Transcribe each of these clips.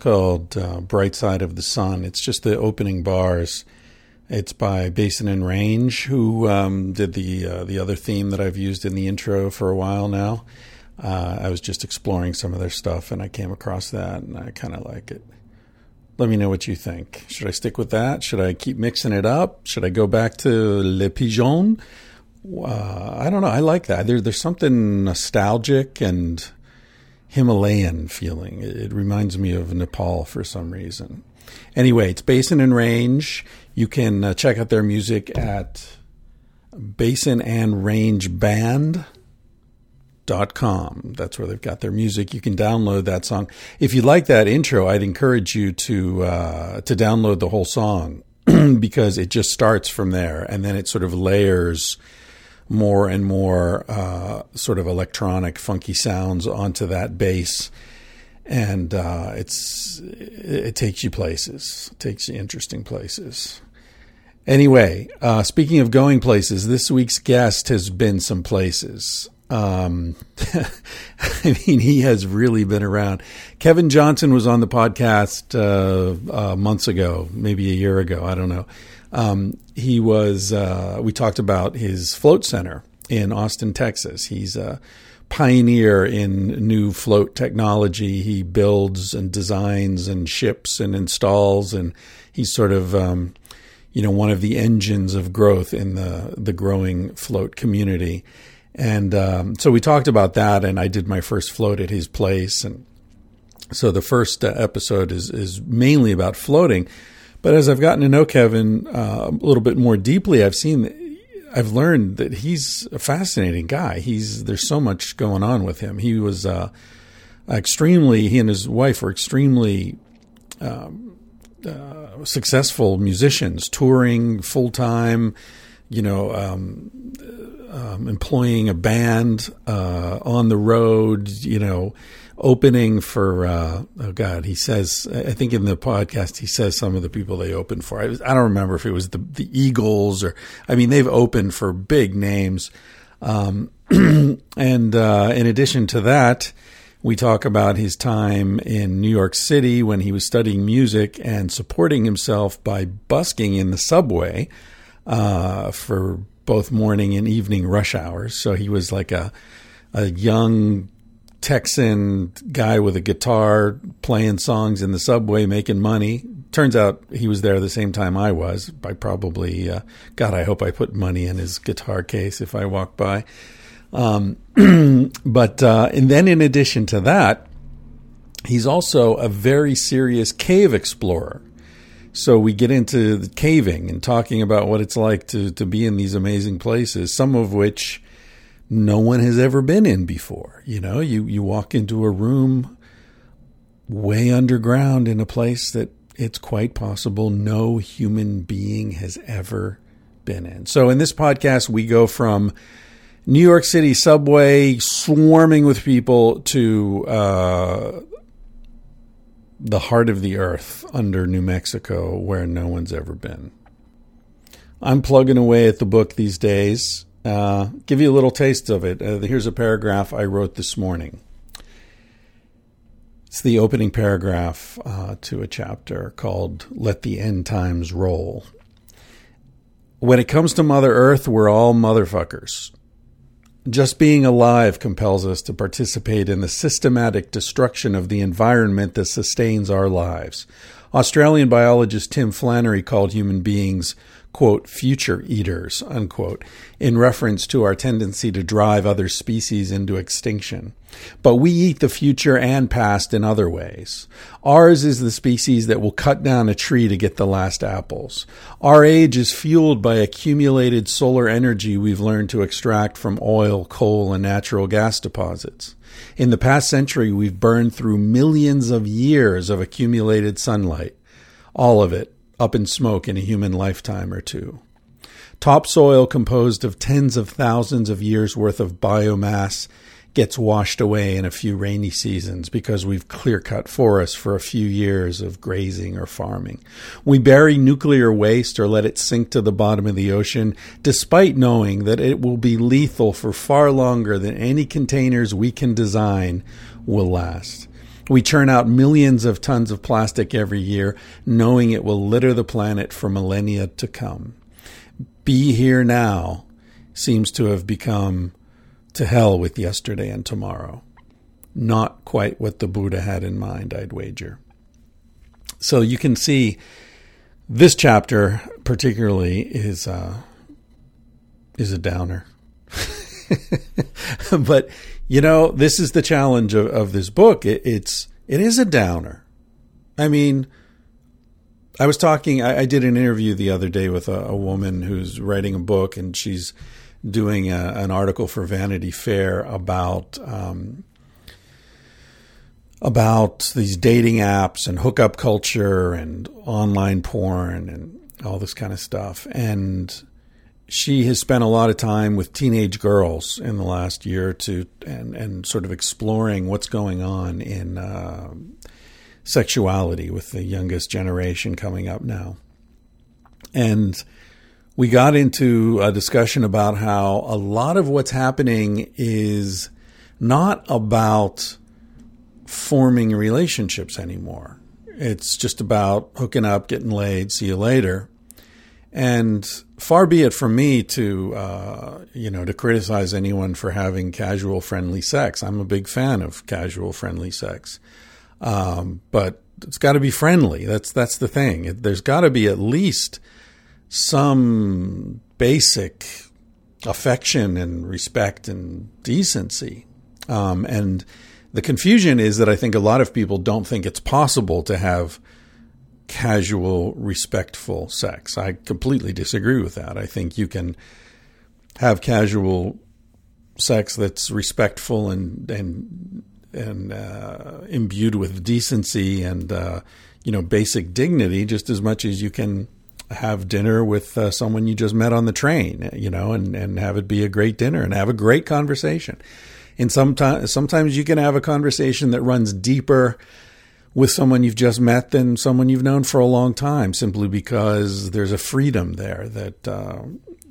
called uh, Bright Side of the Sun. It's just the opening bars. It's by Basin and Range, who um, did the uh, the other theme that I've used in the intro for a while now. Uh, I was just exploring some of their stuff, and I came across that, and I kind of like it. Let me know what you think. Should I stick with that? Should I keep mixing it up? Should I go back to Le Pigeon? Uh, I don't know. I like that. There, there's something nostalgic and Himalayan feeling. It, reminds me of Nepal for some reason. Anyway, it's Basin and Range. You can uh, check out their music at Basin and Range Band. Dot com. That's where they've got their music. You can download that song. If you like that intro, I'd encourage you to uh, to download the whole song because it just starts from there and then it sort of layers more and more uh, sort of electronic, funky sounds onto that bass, and uh, it's it takes you places, it takes you interesting places. Anyway, uh, speaking of going places, this week's guest has been some places. Um, I mean, he has really been around. Kevin Johnson was on the podcast uh, uh, months ago, maybe a year ago. I don't know. Um, he was. Uh, we talked about his float center in Austin, Texas. He's a pioneer in new float technology. He builds and designs and ships and installs, and he's sort of. Um, you know, one of the engines of growth in the the growing float community, and um, so we talked about that. And I did my first float at his place, and so the first uh, episode is is mainly about floating. But as I've gotten to know Kevin uh, a little bit more deeply, I've seen, I've learned that he's a fascinating guy. He's there's so much going on with him. He was uh, extremely, he and his wife were extremely um, uh, successful musicians, touring full time. You know, um, um, employing a band uh, on the road. You know opening for uh, oh god he says i think in the podcast he says some of the people they opened for. I, was, I don't remember if it was the, the eagles or i mean they've opened for big names. Um, and uh, in addition to that we talk about his time in new york city when he was studying music and supporting himself by busking in the subway uh, for both morning and evening rush hours. So he was like a a young Texan guy with a guitar playing songs in the subway, making money. Turns out he was there the same time I was. I probably, uh, God, I hope I put money in his guitar case if I walk by. Um, but, uh, and then in addition to that, he's also a very serious cave explorer. So we get into caving and talking about what it's like to, to be in these amazing places, some of which no one has ever been in before. You know, you, you walk into a room way underground in a place that it's quite possible no human being has ever been in. So in this podcast, we go from New York City subway swarming with people to uh, the heart of the earth under New Mexico where no one's ever been. I'm plugging away at the book these days. Uh, give you a little taste of it. Uh, here's a paragraph I wrote this morning. It's the opening paragraph uh, to a chapter called Let the End Times Roll. When it comes to Mother Earth, we're all motherfuckers. Just being alive compels us to participate in the systematic destruction of the environment that sustains our lives. Australian biologist Tim Flannery called human beings quote, future eaters, unquote, in reference to our tendency to drive other species into extinction. But we eat the future and past in other ways. Ours is the species that will cut down a tree to get the last apples. Our age is fueled by accumulated solar energy we've learned to extract from oil, coal, and natural gas deposits. In the past century, we've burned through millions of years of accumulated sunlight. All of it up in smoke in a human lifetime or two. Topsoil composed of tens of thousands of years worth of biomass gets washed away in a few rainy seasons because we've clear cut forests for a few years of grazing or farming. We bury nuclear waste or let it sink to the bottom of the ocean, despite knowing that it will be lethal for far longer than any containers we can design will last. We churn out millions of tons of plastic every year, knowing it will litter the planet for millennia to come. Be here now seems to have become to hell with yesterday and tomorrow. Not quite what the Buddha had in mind, I'd wager. So you can see this chapter particularly is uh, is a downer. but you know, this is the challenge of, of this book. It, it's it is a downer. I mean, I was talking. I, I did an interview the other day with a, a, woman who's writing a book, and she's doing a, an article for Vanity Fair about um, about these dating apps and hookup culture and online porn and all this kind of stuff. And she has spent a lot of time with teenage girls in the last year or two and, and sort of exploring what's going on in uh, sexuality with the youngest generation coming up now. And we got into a discussion about how a lot of what's happening is not about forming relationships anymore. It's just about hooking up, getting laid, see you later. And far be it from me to, uh, you know, to criticize anyone for having casual friendly sex. I'm a big fan of casual friendly sex. Um, but it's got to be friendly. That's, that's the thing. There's got to be at least some basic affection and respect and decency. Um, and, the confusion is that I think a lot of people don't think it's possible to have casual, respectful sex. I completely disagree with that. I think you can have casual sex that's respectful and and and uh, imbued with decency and uh, you know basic dignity just as much as you can have dinner with uh, someone you just met on the train, you know, and and have it be a great dinner and have a great conversation. And sometimes, sometimes you can have a conversation that runs deeper with someone you've just met than someone you've known for a long time, simply because there's a freedom there that uh,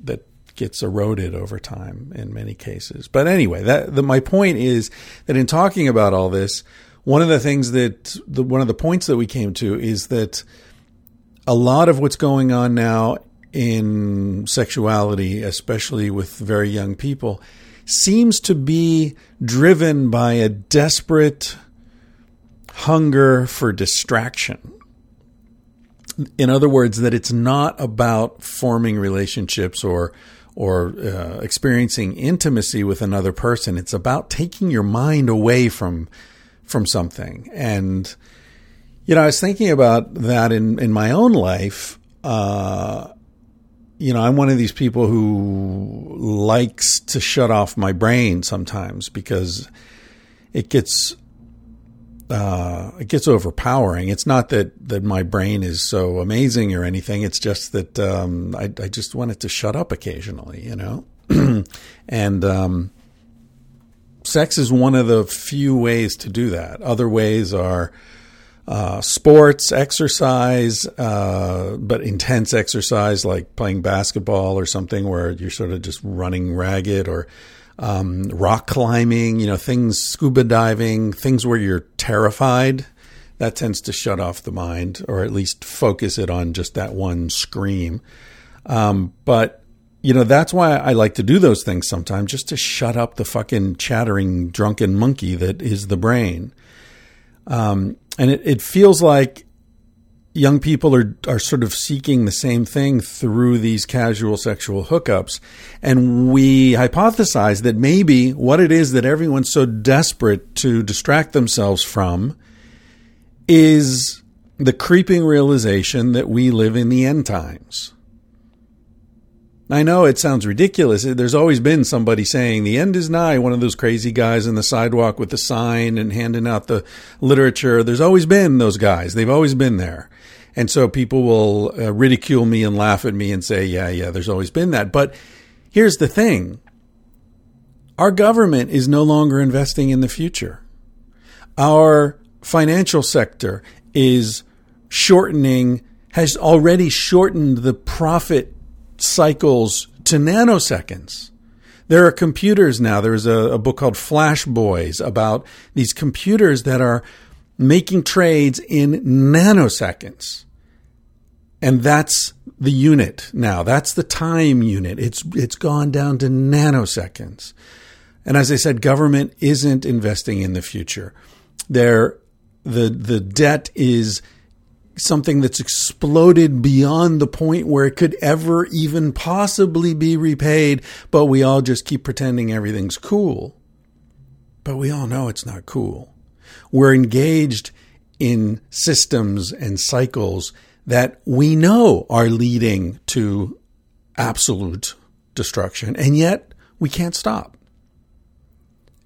that gets eroded over time in many cases. But anyway, that the, my point is that in talking about all this, one of the things that the, one of the points that we came to is that a lot of what's going on now in sexuality, especially with very young people, seems to be driven by a desperate hunger for distraction. In other words, that it's not about forming relationships or or uh, experiencing intimacy with another person. It's about taking your mind away from from something. And you know, I was thinking about that in in my own life. Uh, you know, I'm one of these people who likes to shut off my brain sometimes because it gets uh, it gets overpowering. It's not that that my brain is so amazing or anything. It's just that um, I, I, just want it to shut up occasionally, you know. and um, sex is one of the few ways to do that. Other ways are uh, sports, exercise, uh, but intense exercise like playing basketball or something where you're sort of just running ragged or um, rock climbing, you know, things, scuba diving, things where you're terrified. That tends to shut off the mind or at least focus it on just that one scream. Um, but, you know, that's why I like to do those things sometimes just to shut up the fucking chattering drunken monkey that is the brain. Um, and it, it feels like young people are are sort of seeking the same thing through these casual sexual hookups and we hypothesize that maybe what it is that everyone's so desperate to distract themselves from is the creeping realization that we live in the end times I know it sounds ridiculous. There's always been somebody saying the end is nigh, one of those crazy guys in the sidewalk with the sign and handing out the literature. There's always been those guys. They've always been there. And so people will uh, ridicule me and laugh at me and say, yeah, yeah, there's always been that. But here's the thing. Our government is no longer investing in the future. Our financial sector is shortening, has already shortened the profit cycles to nanoseconds. There are computers now. There's a, a book called Flash Boys about these computers that are making trades in nanoseconds. And that's the unit now. That's the time unit. It's, it's gone down to nanoseconds. And as I said, government isn't investing in the future. There, the, the debt is something that's exploded beyond the point where it could ever even possibly be repaid, but we all just keep pretending everything's cool. But we all know it's not cool. We're engaged in systems and cycles that we know are leading to absolute destruction, and yet we can't stop.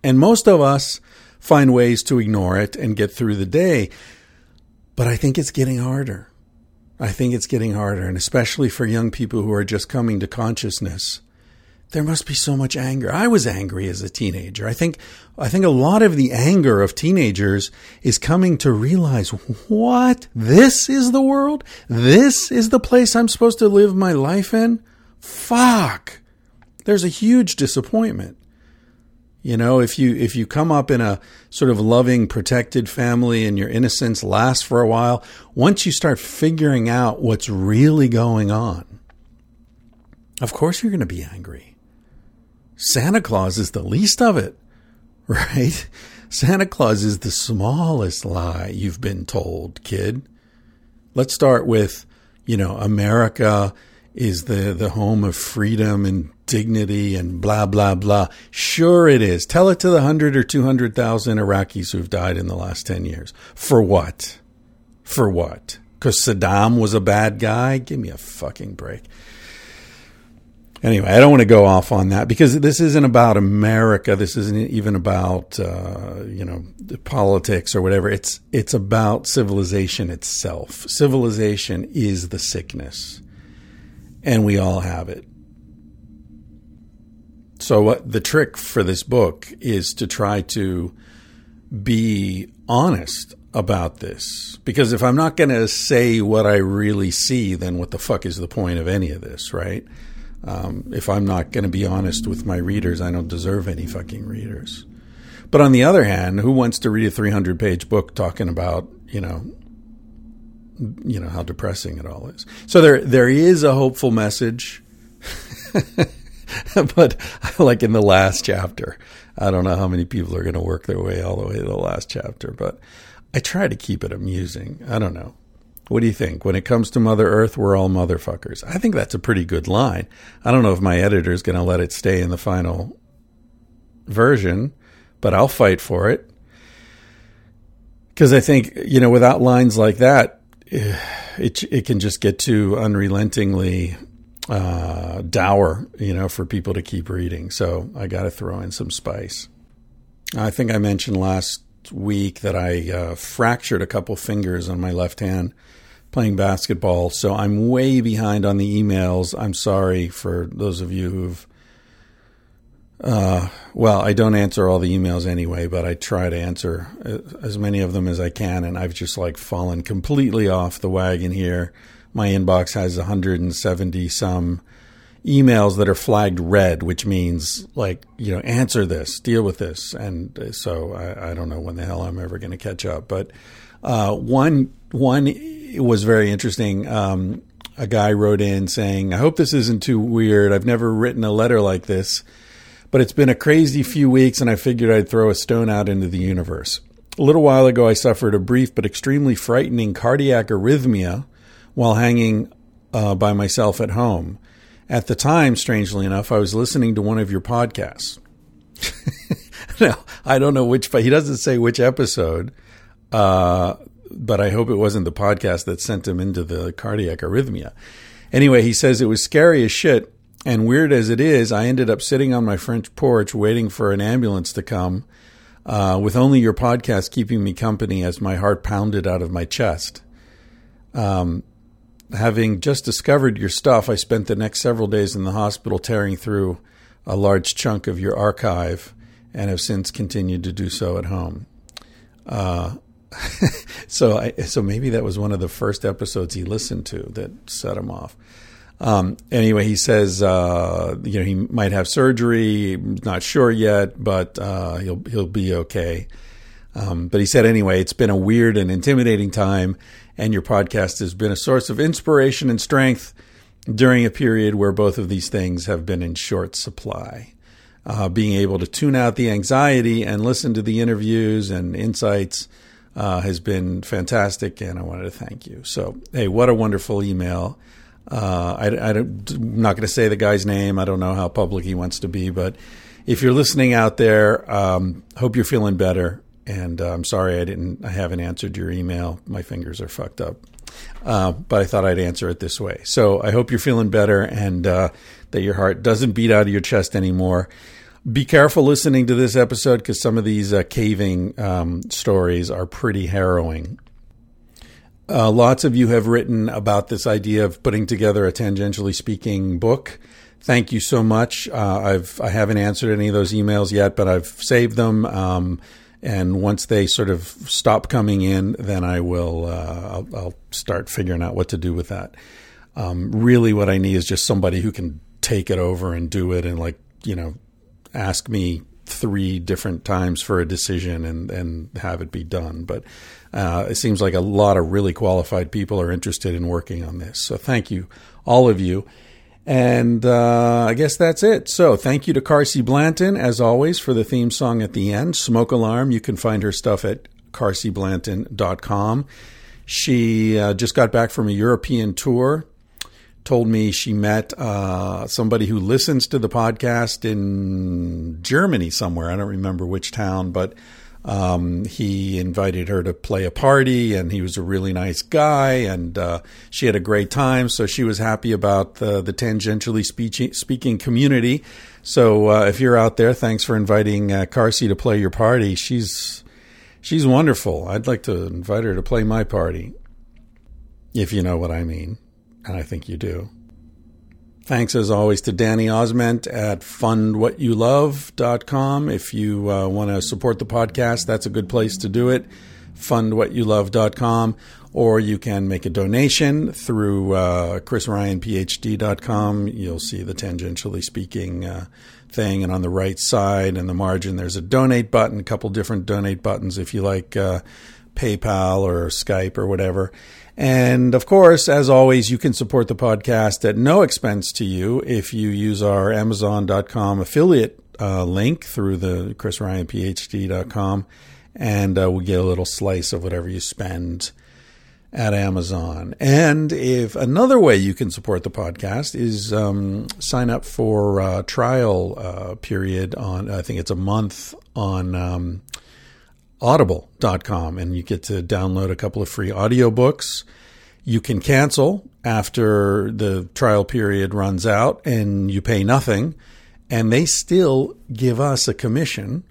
And most of us find ways to ignore it and get through the day. But I think it's getting harder. I think it's getting harder, and especially for young people who are just coming to consciousness. There must be so much anger. I was angry as a teenager. I think I think a lot of the anger of teenagers is coming to realize what? This is the world? This is the place I'm supposed to live my life in? Fuck. There's a huge disappointment. You know, if you if you come up in a sort of loving, protected family and your innocence lasts for a while, once you start figuring out what's really going on, of course you're going to be angry. Santa Claus is the least of it, right? Santa Claus is the smallest lie you've been told, kid. Let's start with, you know, America is the, the home of freedom and dignity and blah, blah, blah. Sure, it is. Tell it to the 100 or 200,000 Iraqis who've died in the last 10 years. For what? For what? Because Saddam was a bad guy? Give me a fucking break. Anyway, I don't want to go off on that because this isn't about America. This isn't even about uh, you know politics or whatever. It's it's about civilization itself. Civilization is the sickness, and we all have it. So, what the trick for this book is to try to be honest about this. Because if I'm not going to say what I really see, then what the fuck is the point of any of this, right? Um, if I'm not going to be honest with my readers, I don't deserve any fucking readers. But on the other hand, who wants to read a 300 page book talking about, you know, you know how depressing it all is. So there there is a hopeful message. but like in the last chapter, I don't know how many people are going to work their way all the way to the last chapter, but I try to keep it amusing. I don't know. What do you think? When it comes to Mother Earth, we're all motherfuckers. I think that's a pretty good line. I don't know if my editor is going to let it stay in the final version, but I'll fight for it. Because I think, you know, without lines like that, it, it can just get too unrelentingly uh, dour, you know, for people to keep reading. So I got to throw in some spice. I think I mentioned last week that I uh, fractured a couple fingers on my left hand playing basketball. So I'm way behind on the emails. I'm sorry for those of you who've. Uh, well, I don't answer all the emails anyway, but I try to answer as many of them as I can, and I've just like fallen completely off the wagon here my inbox has 170 some emails that are flagged red, which means like you know answer this, deal with this, and uh, so I, I don't know when the hell I'm ever going to catch up. But uh, one one was very interesting. Um, a guy wrote in saying, "I hope this isn't too weird. I've never written a letter like this, but it's been a crazy few weeks, and I figured I'd throw a stone out into the universe." A little while ago, I suffered a brief but extremely frightening cardiac arrhythmia while hanging uh, by myself at home. At the time, strangely enough, I was listening to one of your podcasts. now, I don't know which, but he doesn't say which episode, uh, but I hope it wasn't the podcast that sent him into the cardiac arrhythmia. Anyway, he says it was scary as shit. And weird as it is, I ended up sitting on my French porch waiting for an ambulance to come, uh, with only your podcast keeping me company as my heart pounded out of my chest. Um, having just discovered your stuff, I spent the next several days in the hospital tearing through a large chunk of your archive and have since continued to do so at home. Uh, so, I, so maybe that was one of the first episodes he listened to that set him off. Um, anyway, he says uh, you know he might have surgery, not sure yet, but uh, he'll he'll be okay. Um, but he said, anyway, it's been a weird and intimidating time, and your podcast has been a source of inspiration and strength during a period where both of these things have been in short supply. Uh, being able to tune out the anxiety and listen to the interviews and insights uh, has been fantastic, and I wanted to thank you. So, hey, what a wonderful email. Uh, I, am not going to say the guy's name. I don't know how public he wants to be, but if you're listening out there, um, hope you're feeling better. And uh, I'm sorry I didn't, I haven't answered your email. My fingers are fucked up. Uh, but I thought I'd answer it this way. So I hope you're feeling better and uh, that your heart doesn't beat out of your chest anymore. Be careful listening to this episode because some of these uh, caving um, stories are pretty harrowing. Uh, lots of you have written about this idea of putting together a tangentially speaking book. Thank you so much. Uh, I've I haven't answered any of those emails yet, but I've saved them. Um, and once they sort of stop coming in, then I will uh, I'll, I'll, start figuring out what to do with that. Um, really, what I need is just somebody who can take it over and do it, and like you know, ask me three different times for a decision and and have it be done. But uh, it seems like a lot of really qualified people are interested in working on this. So thank you, all of you. And uh, I guess that's it. So thank you to Carsie Blanton, as always, for the theme song at the end. Smoke Alarm. You can find her stuff at carsieblanton.com. She uh, just got back from a European tour. Told me she met uh, somebody who listens to the podcast in Germany somewhere. I don't remember which town, but um, he invited her to play a party, and he was a really nice guy, and uh, she had a great time. So she was happy about the, the tangentially speaking, speaking community. So uh, if you're out there, thanks for inviting uh, Carsie to play your party. She's she's wonderful. I'd like to invite her to play my party, if you know what I mean, and I think you do. Thanks as always to Danny Osment at fundwhatyoulove.com. If you uh, want to support the podcast, that's a good place to do it. Fundwhatyoulove.com. Or you can make a donation through uh, chrisryanphd.com. You'll see the tangentially speaking uh, thing. And on the right side in the margin, there's a donate button, a couple different donate buttons if you like uh, PayPal or Skype or whatever. And of course, as always, you can support the podcast at no expense to you if you use our Amazon.com affiliate uh, link through the chrisryanphd.com, and uh, we get a little slice of whatever you spend at Amazon. And if another way you can support the podcast is um, sign up for a trial uh, period on, I think it's a month on. Um, audible.com and you get to download a couple of free audiobooks. You can cancel after the trial period runs out and you pay nothing and they still give us a commission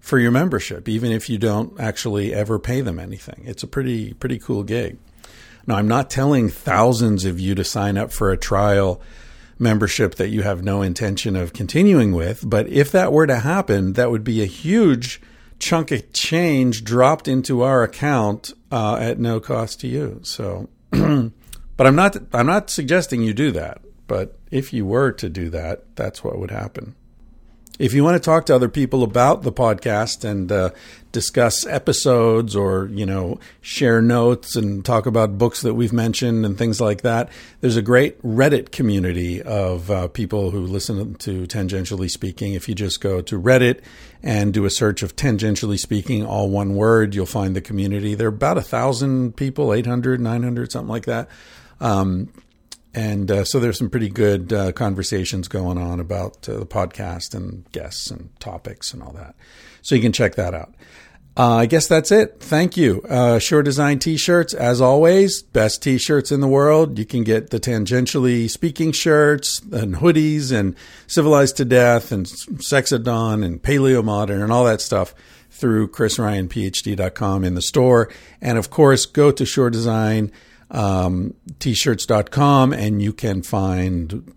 for your membership even if you don't actually ever pay them anything. It's a pretty pretty cool gig. Now, I'm not telling thousands of you to sign up for a trial membership that you have no intention of continuing with, but if that were to happen, that would be a huge chunk of change dropped into our account uh, at no cost to you. So, but I'm not I'm not suggesting you do that. But if you were to do that, that's what would happen. If you want to talk to other people about the podcast and uh, discuss episodes or, you know, share notes and talk about books that we've mentioned and things like that, there's a great Reddit community of uh, people who listen to Tangentially Speaking. If you just go to Reddit and do a search of Tangentially Speaking, all one word, you'll find the community. There are about a thousand people, 800, 900, something like that. Um, and uh, so there's some pretty good uh, conversations going on about uh, the podcast and guests and topics and all that. So you can check that out. Uh, I guess that's it. Thank you. Uh, Sure Design t-shirts, as always, best t-shirts in the world. You can get the tangentially speaking shirts and hoodies and Civilized to Death and Sex at Dawn and Paleo Modern and all that stuff through chrisryanphd.com in the store. And of course, go to Sure Design um, t-shirts.com and you can find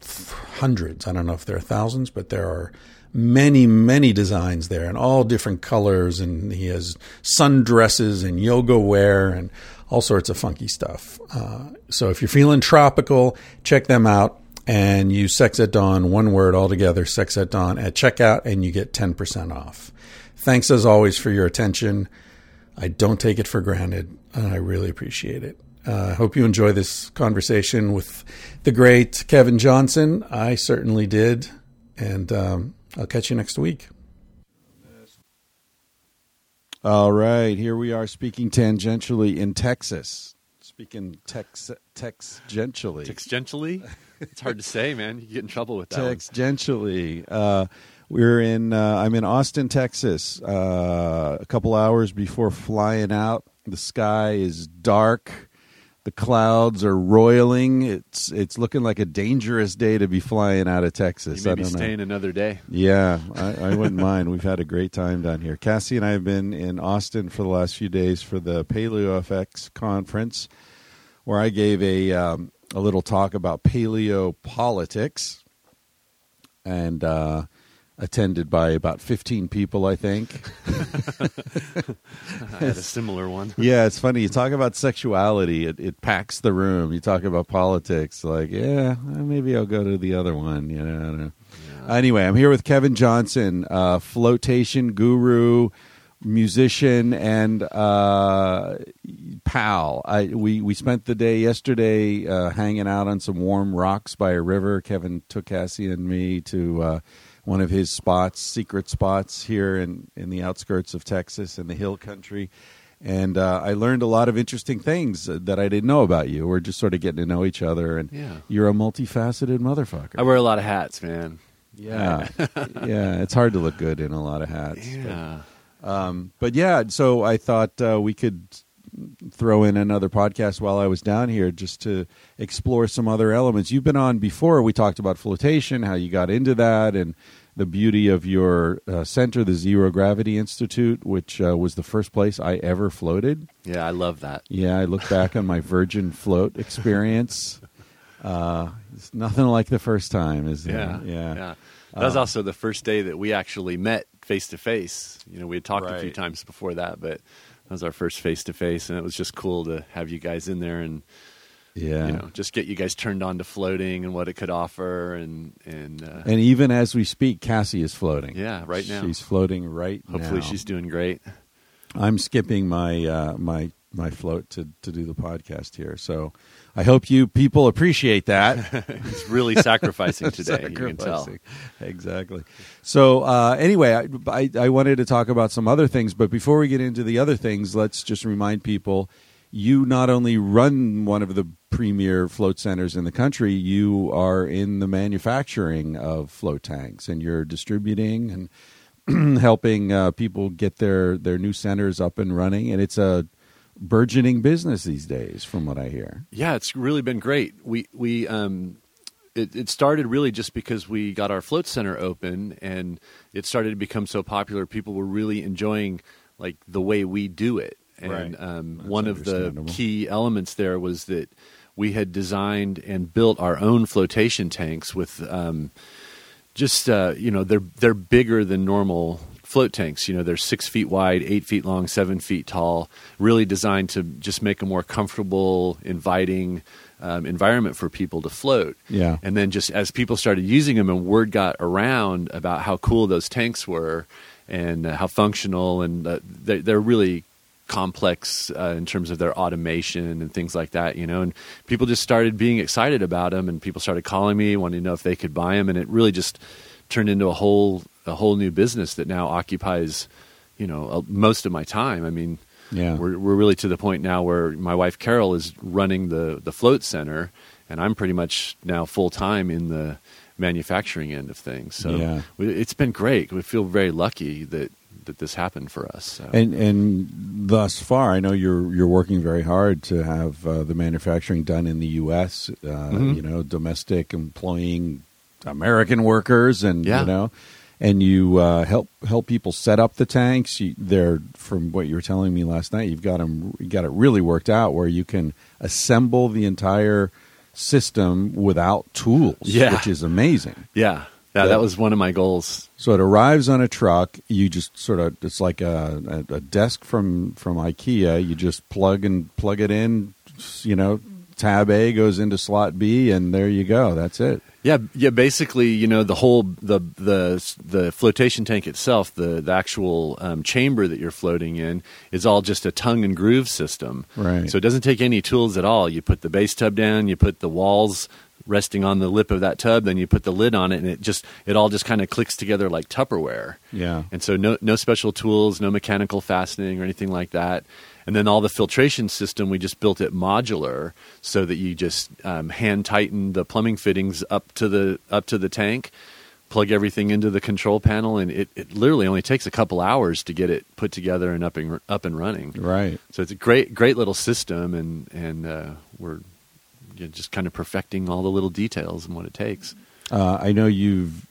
hundreds. I don't know if there are thousands, but there are many, many designs there and all different colors. And he has sundresses and yoga wear and all sorts of funky stuff. Uh, so if you're feeling tropical, check them out and use Sex at Dawn, one word altogether, Sex at Dawn at checkout, and you get 10% off. Thanks as always for your attention. I don't take it for granted. I really appreciate it. Uh, I hope you enjoy this conversation with the great Kevin Johnson. I certainly did. And um, I'll catch you next week. All right, here we are speaking tangentially in Texas. Speaking tex texgentially. Texgentially? It's hard to say, man. You get in trouble with that. Texgentially. Uh, we're in. Uh, I'm in Austin, Texas. Uh, a couple hours before flying out. The sky is dark. The clouds are roiling. It's it's looking like a dangerous day to be flying out of Texas. You may I be don't know. staying another day. Yeah, I, I wouldn't mind. We've had a great time down here. Cassie and I have been in Austin for the last few days for the Paleo FX conference, where I gave a um, a little talk about paleo politics, and uh, attended by about fifteen people, I think. I had a similar one. yeah, it's funny. You talk about sexuality, it, it packs the room. You talk about politics, like, yeah, maybe I'll go to the other one. You know, I don't know. Anyway, I'm here with Kevin Johnson, uh, flotation guru, musician, and uh, pal. I, we we spent the day yesterday uh, hanging out on some warm rocks by a river. Kevin took Cassie and me to uh, one of his spots, secret spots here in in the outskirts of Texas in the hill country. And uh, I learned a lot of interesting things that I didn't know about you. We're just sort of getting to know each other, and Yeah. you're a multifaceted motherfucker. I wear a lot of hats, man. Yeah, yeah. It's hard to look good in a lot of hats. Yeah. But, um, but yeah, so I thought uh, we could throw in another podcast while I was down here just to explore some other elements. You've been on before. We talked about flotation, how you got into that, and the beauty of your uh, center, the Zero Gravity Institute, which uh, was the first place I ever floated. Yeah, I love that. Yeah, I look back on my Virgin Float experience. Uh, it's nothing like the first time, is? Yeah. yeah. Yeah. That was also the first day that we actually met face to face. You know, we had talked a few times before that, but that was our first face to face, and it was just cool to have you guys in there and Yeah. you know just get you guys turned on to floating and what it could offer, and and, uh, And even as we speak, Cassie is floating. yeah, right now. She's floating right Hopefully, now. she's doing great. I'm skipping my uh, my my float to to do the podcast here. So I hope you people appreciate that. He's really sacrificing today. You can tell. Exactly. So uh, anyway, I, I I wanted to talk about some other things, but before we get into the other things, let's just remind people. You not only run one of the premier float centers in the country, you are in the manufacturing of float tanks, and you're distributing and helping uh, people get their their new centers up and running. And it's a burgeoning business these days, from what I hear. Yeah, it's really been great. We we um, it, it started really just because we got our float center open, and it started to become so popular. People were really enjoying like the way we do it, and Right. um, one of the key elements there was that we had designed and built our own flotation tanks with um, just uh, you know they're they're bigger than normal float tanks. You know they're six feet wide, eight feet long, seven feet tall. Really designed to just make a more comfortable, inviting um, environment for people to float. Yeah. And then just as people started using them, and word got around about how cool those tanks were and uh, how functional, and uh, they're, they're really complex uh, in terms of their automation and things like that, you know. And people just started being excited about them, and people started calling me, wanting to know if they could buy them, and it really just turned into a whole a whole new business that now occupies, you know, uh, most of my time. I mean, Yeah. we're we're really to the point now where my wife Carol is running the the float center, and I'm pretty much now full time in the manufacturing end of things. So Yeah. we, it's been great. We feel very lucky that that this happened for us. So. And and thus far, I know you're you're working very hard to have uh, the manufacturing done in the U.S. Uh, Mhm. You know, domestic employing American workers, and Yeah. you know, and you uh, help help people set up the tanks. You, they're from what you were telling me last night. You've got them, you got it really worked out where you can assemble the entire system without tools, Yeah. which is amazing. yeah, yeah, that was one of my goals. So it arrives on a truck. You just sort of it's like a, a, a desk from from IKEA. You just plug and plug it in, you know, tab A goes into slot B, and there you go. That's it. Yeah, yeah. Basically, you know, the whole the the the flotation tank itself, the the actual um, chamber that you're floating in, is all just a tongue and groove system. Right. So it doesn't take any tools at all. You put the base tub down, you put the walls resting on the lip of that tub, then you put the lid on it, and it just it all just kind of clicks together like Tupperware. Yeah. And so no no special tools, no mechanical fastening or anything like that. And then all the filtration system, we just built it modular so that you just um, hand tighten the plumbing fittings up to the up to the tank, plug everything into the control panel, and it, it literally only takes a couple hours to get it put together and up and up and running. Right. So it's a great great little system, and and uh, we're you know, just kind of perfecting all the little details and what it takes. Uh, I know you've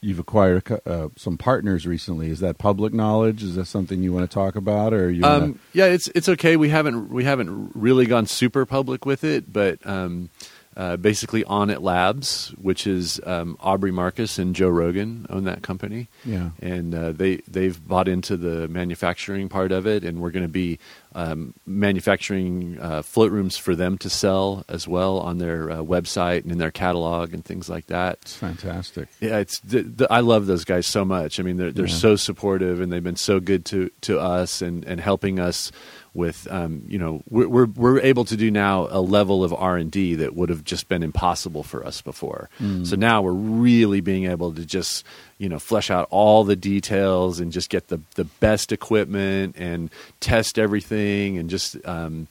you've acquired uh, some partners recently. Is that public knowledge? Is that something you want to talk about, or you? Um, yeah, it's it's okay. We haven't we haven't really gone super public with it, but um, uh, basically, Onnit Labs, which is um, Aubrey Marcus and Joe Rogan own that company, yeah. and uh, they they've bought into the manufacturing part of it, and we're going to be um, manufacturing uh, float rooms for them to sell as well on their uh, website and in their catalog and things like that. It's fantastic. Yeah, it's the, the, I love those guys so much. I mean, they're they're Yeah. so supportive and they've been so good to to us and and helping us with um, you know we're, we're we're able to do now a level of R and D that would have just been impossible for us before. Mm. So now we're really being able to just you know flesh out all the details and just get the the best equipment and test everything and just. Um,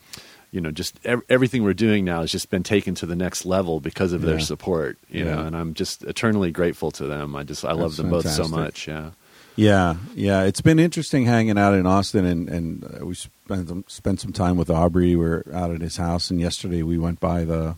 you know, just ev- everything we're doing now has just been taken to the next level because of their support. You Yeah. know, and I'm just eternally grateful to them. I just I love That's them both so much. Yeah. Yeah, yeah. It's been interesting hanging out in Austin, and and uh, we spent some, spent some time with Aubrey. We are out at his house, and yesterday we went by the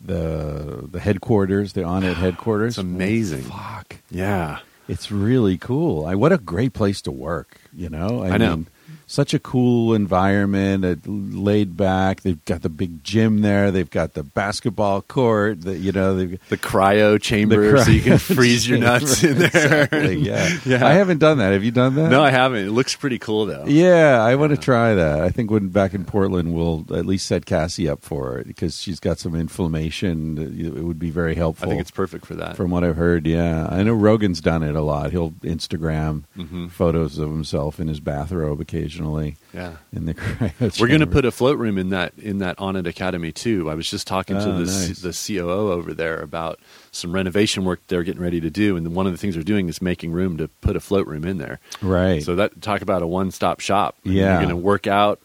the the headquarters, the Onnit headquarters. It's amazing. Fuck, Yeah. it's really cool. I, what a great place to work. You know, I know. Mean, such a cool environment, uh, laid back. They've got the big gym there. They've got the basketball court. The, you know, The cryo chamber The so you can freeze your nuts in there. Exactly, yeah. Yeah. I haven't done that. Have you done that? No, I haven't. It looks pretty cool though. Yeah, I want to try that. I think when back in Portland, we'll at least set Cassie up for it because she's got some inflammation. It would be very helpful. I think it's perfect for that. from what I've heard. Yeah, I know Rogan's done it a lot. He'll Instagram Mhm. photos of himself in his bathrobe occasionally Yeah. in the cryo We're going to put a float room in that in that Onnit Academy too. I was just talking to Oh, the nice. the COO over there about some renovation work they're getting ready to do, and one of the things they're doing is making room to put a float room in there. right. So that talk about a one stop shop. Yeah. you're going to work out,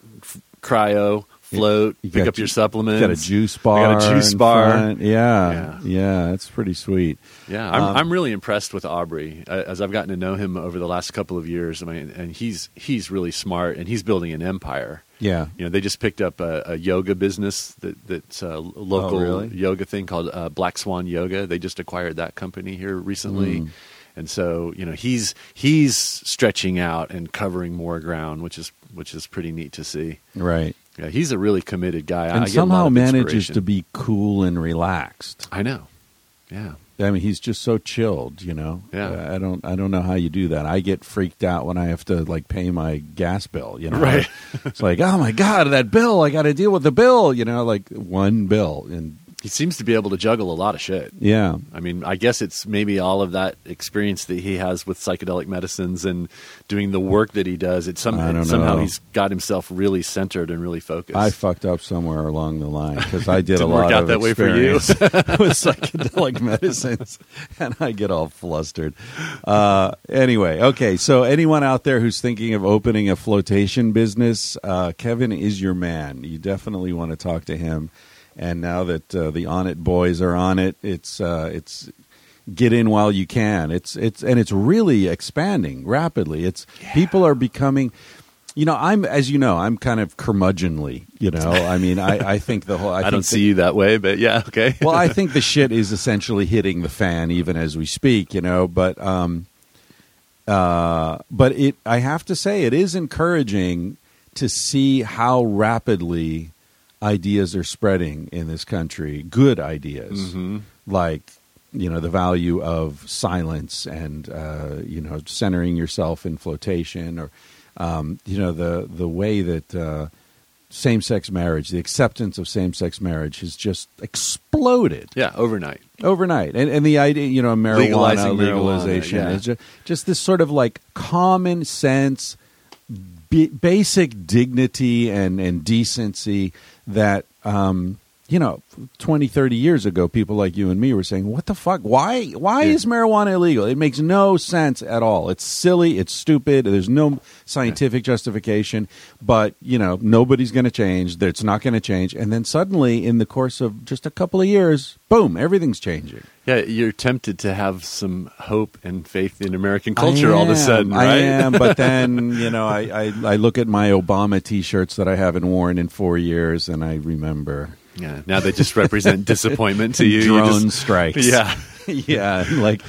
cryo, float, You pick up your ju- supplements. got a juice I bar. got a juice bar. Yeah, Yeah. yeah, It's pretty sweet. Yeah, I'm, Um, I'm really impressed with Aubrey uh, as I've gotten to know him over the last couple of years. I mean, and he's he's really smart and he's building an empire. Yeah, You know, they just picked up a, a yoga business that that's a local Oh, really? yoga thing called uh, Black Swan Yoga. They just acquired that company here recently. Mm. And so, you know, he's he's stretching out and covering more ground, which is which is pretty neat to see. right. Yeah, he's a really committed guy. I and lot somehow manages to be cool and relaxed. I know. Yeah. I mean, he's just so chilled, you know. Yeah. I don't, I don't know how you do that. I get freaked out when I have to like pay my gas bill. You know, Right. it's like, oh my god, that bill! I got to deal with the bill. You know, like one bill, and He seems to be able to juggle a lot of shit. yeah, I mean, I guess it's maybe all of that experience that he has with psychedelic medicines and doing the work that he does. It's some, I don't somehow know. he's got himself really centered and really focused. I fucked up somewhere along the line because I did a lot work out of that way for you. with psychedelic medicines, and I get all flustered. Uh, anyway, okay. So anyone out there who's thinking of opening a flotation business, uh, Kevin is your man. You definitely want to talk to him. And now that uh, the Onnit boys are on it, it's uh, it's get in while you can. It's it's and it's really expanding rapidly. It's people are becoming. You know, I'm as you know, I'm kind of curmudgeonly. You know, I mean, I, I think the whole. I, I, think don't the- see you that way, but yeah, okay. well, I think the shit is essentially hitting the fan even as we speak, you know. But um, uh, but it, I have to say, it is encouraging to see how rapidly ideas are spreading in this country. Good ideas, Mhm. like you know the value of silence and uh, you know centering yourself in flotation, or um, you know the the way that. Uh, same sex marriage, the acceptance of same sex marriage has just exploded Yeah, overnight. overnight. And, and the idea, you know, marijuana Legalizing marijuana, legalization yeah. is just, just this sort of like common sense, b- basic dignity and, and decency that, um, you know, 20, 30 years ago, people like you and me were saying, what the fuck? Why, why Yeah. is marijuana illegal? It makes no sense at all. It's silly. It's stupid. There's no scientific justification, but, you know, nobody's going to change. It's not going to change. And then suddenly, in the course of just a couple of years, boom, everything's changing. Yeah, you're tempted to have some hope and faith in American culture all of a sudden, right? I am, but then you know, I, I I look at my Obama T-shirts that I haven't worn in four years, and I remember yeah. Now they just represent disappointment to you. You drone just- strikes. Yeah. yeah, like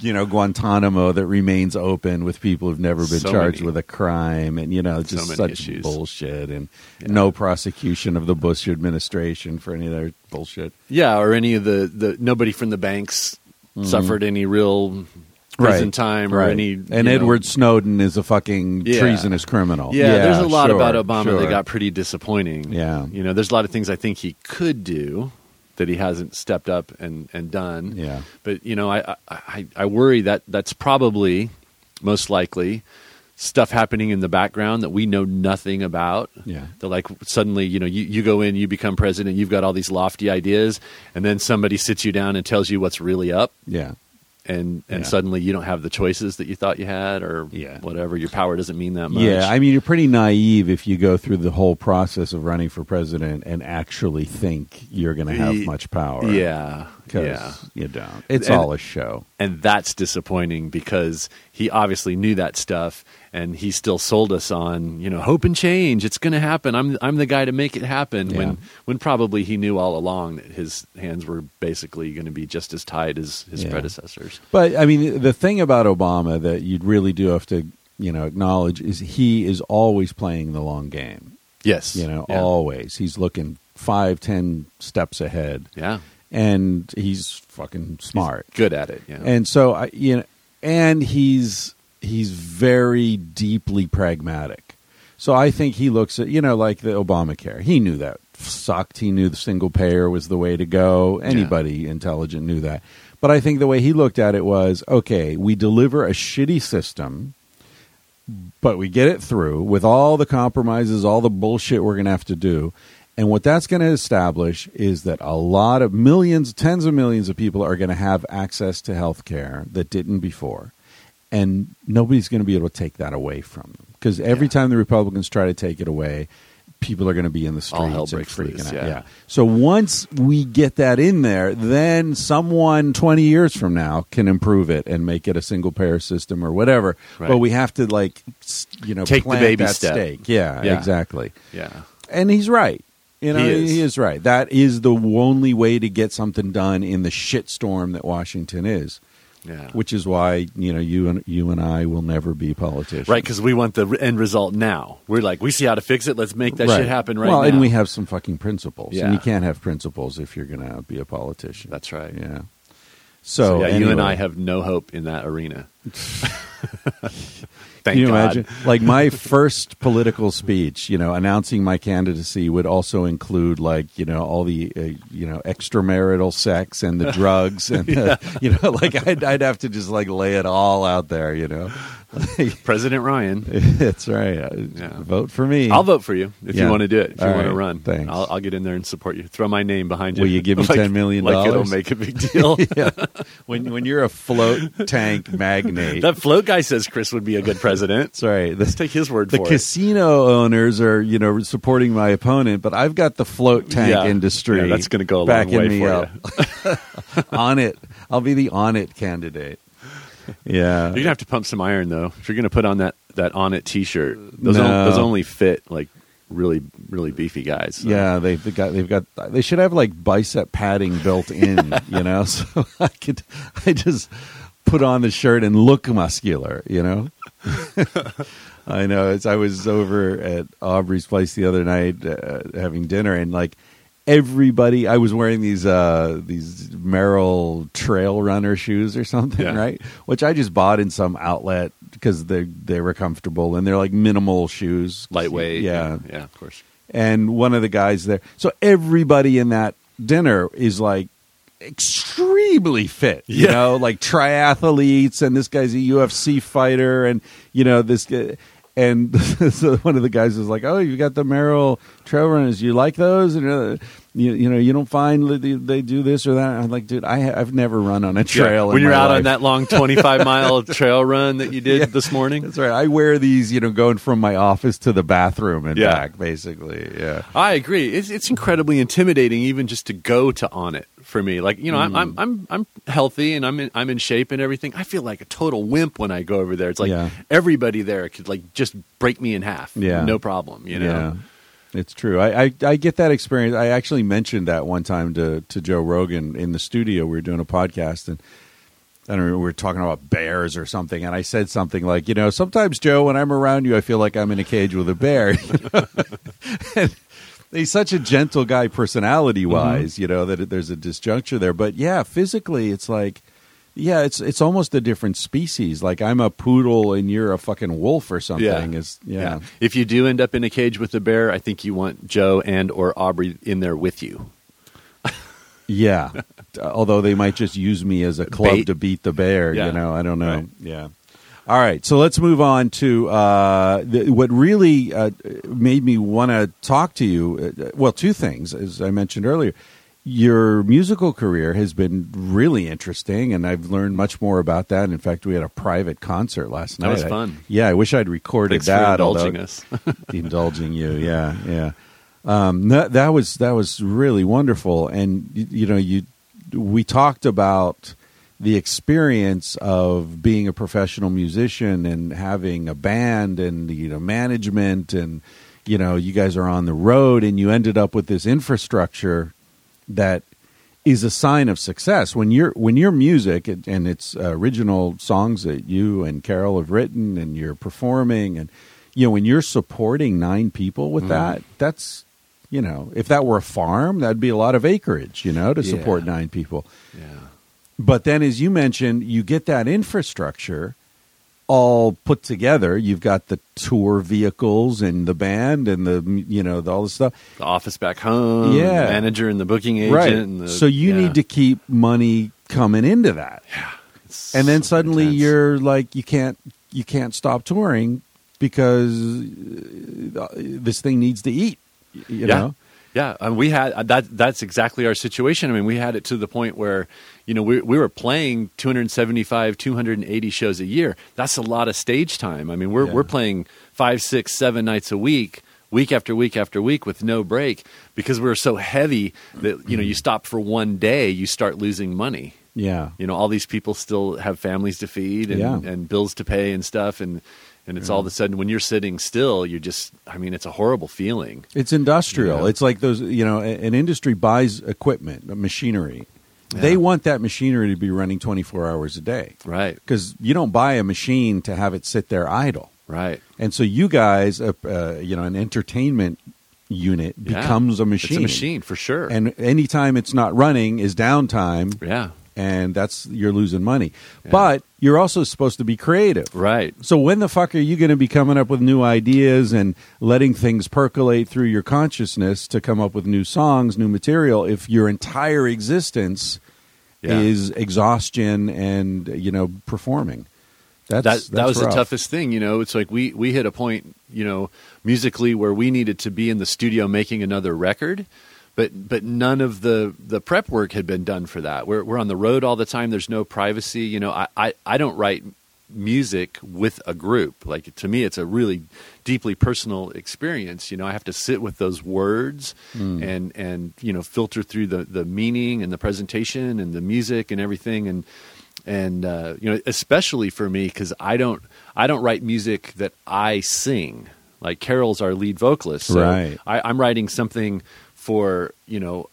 you know Guantanamo that remains open with people who've never been So charged many- with a crime, and you know just many such issues. bullshit, and Yeah. no prosecution of the Bush administration for any of their bullshit. Yeah, or any of the, the nobody from the banks mm-hmm. suffered any real prison time or right. any. and you know- Edward Snowden is a fucking Yeah. treasonous criminal. Yeah, there's a lot sure, about Obama sure. that got pretty disappointing. Yeah. you know, there's a lot of things I think he could do that he hasn't stepped up and, and done. Yeah. but you know, I, I I I worry that that's probably most likely stuff happening in the background that we know nothing about. Yeah. That like suddenly, you know, you, you go in, you become president, you've got all these lofty ideas, and then somebody sits you down and tells you what's really up, Yeah. And and Yeah. suddenly you don't have the choices that you thought you had, or Yeah. whatever. Your power doesn't mean that much. Yeah, I mean, you're pretty naive if you go through the whole process of running for president and actually think you're going to have much power. yeah, because yeah. you don't. It's And- all a show. and that's disappointing because he obviously knew that stuff and he still sold us on you know hope and change it's going to happen i'm i'm the guy to make it happen Yeah. when when probably he knew all along that his hands were basically going to be just as tied as his Yeah. predecessors But I mean, the thing about Obama that you'd really do have to, you know, acknowledge is he is always playing the long game. yes You know, yeah. always he's looking five, ten steps ahead, yeah and he's fucking smart. good at it yeah And so I, you know, and he's he's very deeply pragmatic. So I think he looks at you know like the Obamacare. He knew that sucked. He knew the single payer was the way to go. Anybody intelligent knew that. But I think the way he looked at it was okay. We deliver a shitty system, but we get it through with all the compromises, all the bullshit we're going to have to do. And what that's going to establish is that a lot of millions, tens of millions of people are going to have access to health care that didn't before. And nobody's going to be able to take that away from them. Because every Yeah. time the Republicans try to take it away, people are going to be in the streets and freaking loose, out. yeah. So once we get that in there, then someone 20 years from now can improve it and make it a single payer system or whatever. Right. But we have to like you know Take the baby step. stake. Yeah, Yeah. exactly. yeah And he's right. You know, He is. right. That is the only way to get something done in the shitstorm that Washington is. Yeah. Which is why you know you and you and I will never be politicians, right because we want the end result now. We're like we see how to fix it let's make that shit happen right well, now. and we have some fucking principles, Yeah. and you can't have principles if you're going to be a politician. that's right. Yeah. so, So, yeah you and i have no hope in that arena Thank Can you God. imagine? Like my first political speech, you know, announcing my candidacy would also include like you know all the uh, you know extramarital sex and the drugs and the, you know like I'd, I'd have to just like lay it all out there, you know. president ryan That's right. Uh, Yeah. Vote for me. I'll vote for you if Yeah. you want to do it. If you All want to run, Thanks. I'll, I'll get in there and support you. Throw my name behind you. Will you give me Like- $10 million? Like it'll make a big deal. yeah. When when you're a float tank magnate. that float guy says Chris would be a good president. that's right. Let's take his word the casino owners are you know supporting my opponent, but I've got the float tank Yeah. industry. That's gonna go a long way me for up. Onnit, I'll be the on it candidate. Yeah, You're gonna have to pump some iron though. If you're gonna put on that that Onnit T-shirt, those No. on- those only fit like really really beefy guys. so. yeah. They've got they've got they should have like bicep padding built in, you know, so I could I just put on the shirt and look muscular, you know. I know. It's, I was over at Aubrey's place the other night uh, having dinner, and like everybody, I was wearing these uh, these Merrell Trail Runner shoes or something, Yeah. right? Which I just bought in some outlet because they they were comfortable and they're like minimal shoes, lightweight. Yeah, yeah, of course. and one of the guys there. So everybody in that dinner is like extremely fit, you Yeah. know, like triathletes, and this guy's a UFC fighter, and you know this guy. And so one of the guys was like, "Oh, you got the Merrell trail runners. You like those? And uh, you, you know, you don't find they, they do this or that." I'm like, "Dude, I, ha- I've never run on a trail. when in you're out life. on that long 25 mile trail run that you did this morning. That's right. I wear these, you know, going from my office to the bathroom and Yeah. back, basically. Yeah. I agree. It's it's incredibly intimidating even just to go to Onnit for me. Like you know, I'm, I'm mm. I'm I'm healthy and I'm in, I'm in shape and everything. I feel like a total wimp when I go over there. It's like Yeah. everybody there could like just break me in half. Yeah. no problem. You know. Yeah. It's true. I, I, I get that experience. I actually mentioned that one time to, to Joe Rogan in the studio. We were doing a podcast and I don't know, we were talking about bears or something. And I said something like, you know, sometimes, Joe, when I'm around you, I feel like I'm in a cage with a bear. and he's such a gentle guy personality wise, mm-hmm. you know, that there's a disjuncture there. But yeah, physically, it's like, yeah, it's it's almost a different species. Like I'm a poodle and you're a fucking wolf or something. Is yeah. If you do end up in a cage with a bear, I think you want Joe and or Aubrey in there with you. Yeah. Although they might just use me as a club Bait. to beat the bear, Yeah. you know, I don't know. Right. Yeah. All right, so let's move on to uh, the, what really uh, made me want to talk to you. Uh, well, two things, as I mentioned earlier. Your musical career has been really interesting, and I've learned much more about that. In fact, we had a private concert last night. That was I- fun. yeah, I wish I'd recorded Thanks that. indulging although- us. indulging you. Yeah, yeah. Um, that, that was that was really wonderful, and you, you know, you we talked about the experience of being a professional musician and having a band and you know management and you know you guys are on the road and you ended up with this infrastructure that is a sign of success when your when your music and and it's uh, original songs that you and Carol have written and you're performing and you know when you're supporting nine people with that that's you know if that were a farm that'd be a lot of acreage you know to Yeah. support nine people yeah. But then as you mentioned you get that infrastructure all put together you've got the tour vehicles and the band and the you know the, all the stuff The office back home, Yeah. the manager and the booking agent. right And the, so you yeah. need to keep money coming into that It's and then so suddenly intense. you're like you can't you can't stop touring because uh, this thing needs to eat you yeah. know Yeah, and we had uh, that. That's exactly our situation. I mean, we had it to the point where, you know, we we were playing 275, 280 shows a year. That's a lot of stage time. I mean, we're Yeah. we're playing five, six, seven nights a week, week after week after week with no break because we were so heavy that you know you stop for one day, you start losing money. yeah You know, all these people still have families to feed and, Yeah. and bills to pay and stuff, and and it's all of a sudden when you're sitting still, you're just. I mean, it's a horrible feeling. it's industrial Yeah. it's like those you know an industry buys equipment machinery they want that machinery to be running 24 hours a day Right. because you don't buy a machine to have it sit there idle Right. and so you guys uh, uh, you know an entertainment unit Yeah. becomes a machine It's a machine for sure. and anytime it's not running is downtime yeah, and that's you're losing money. Yeah. But you're also supposed to be creative. right. So when the fuck are you going to be coming up with new ideas and letting things percolate through your consciousness to come up with new songs, new material if your entire existence Yeah. is exhaustion and you know performing? That's that that was rough. the toughest thing. You know, it's like we we hit a point, you know, musically where we needed to be in the studio making another record. But but none of the, the prep work had been done for that. We're we're on the road all the time. There's no privacy. You know, I, I, I don't write music with a group. Like to me, it's a really deeply personal experience. You know, I have to sit with those words Hmm. and and you know filter through the the meaning and the presentation and the music and everything and and uh, you know especially for me because I don't I don't write music that I sing. Like Carol's our lead vocalist, so Right. I, I'm writing something for you know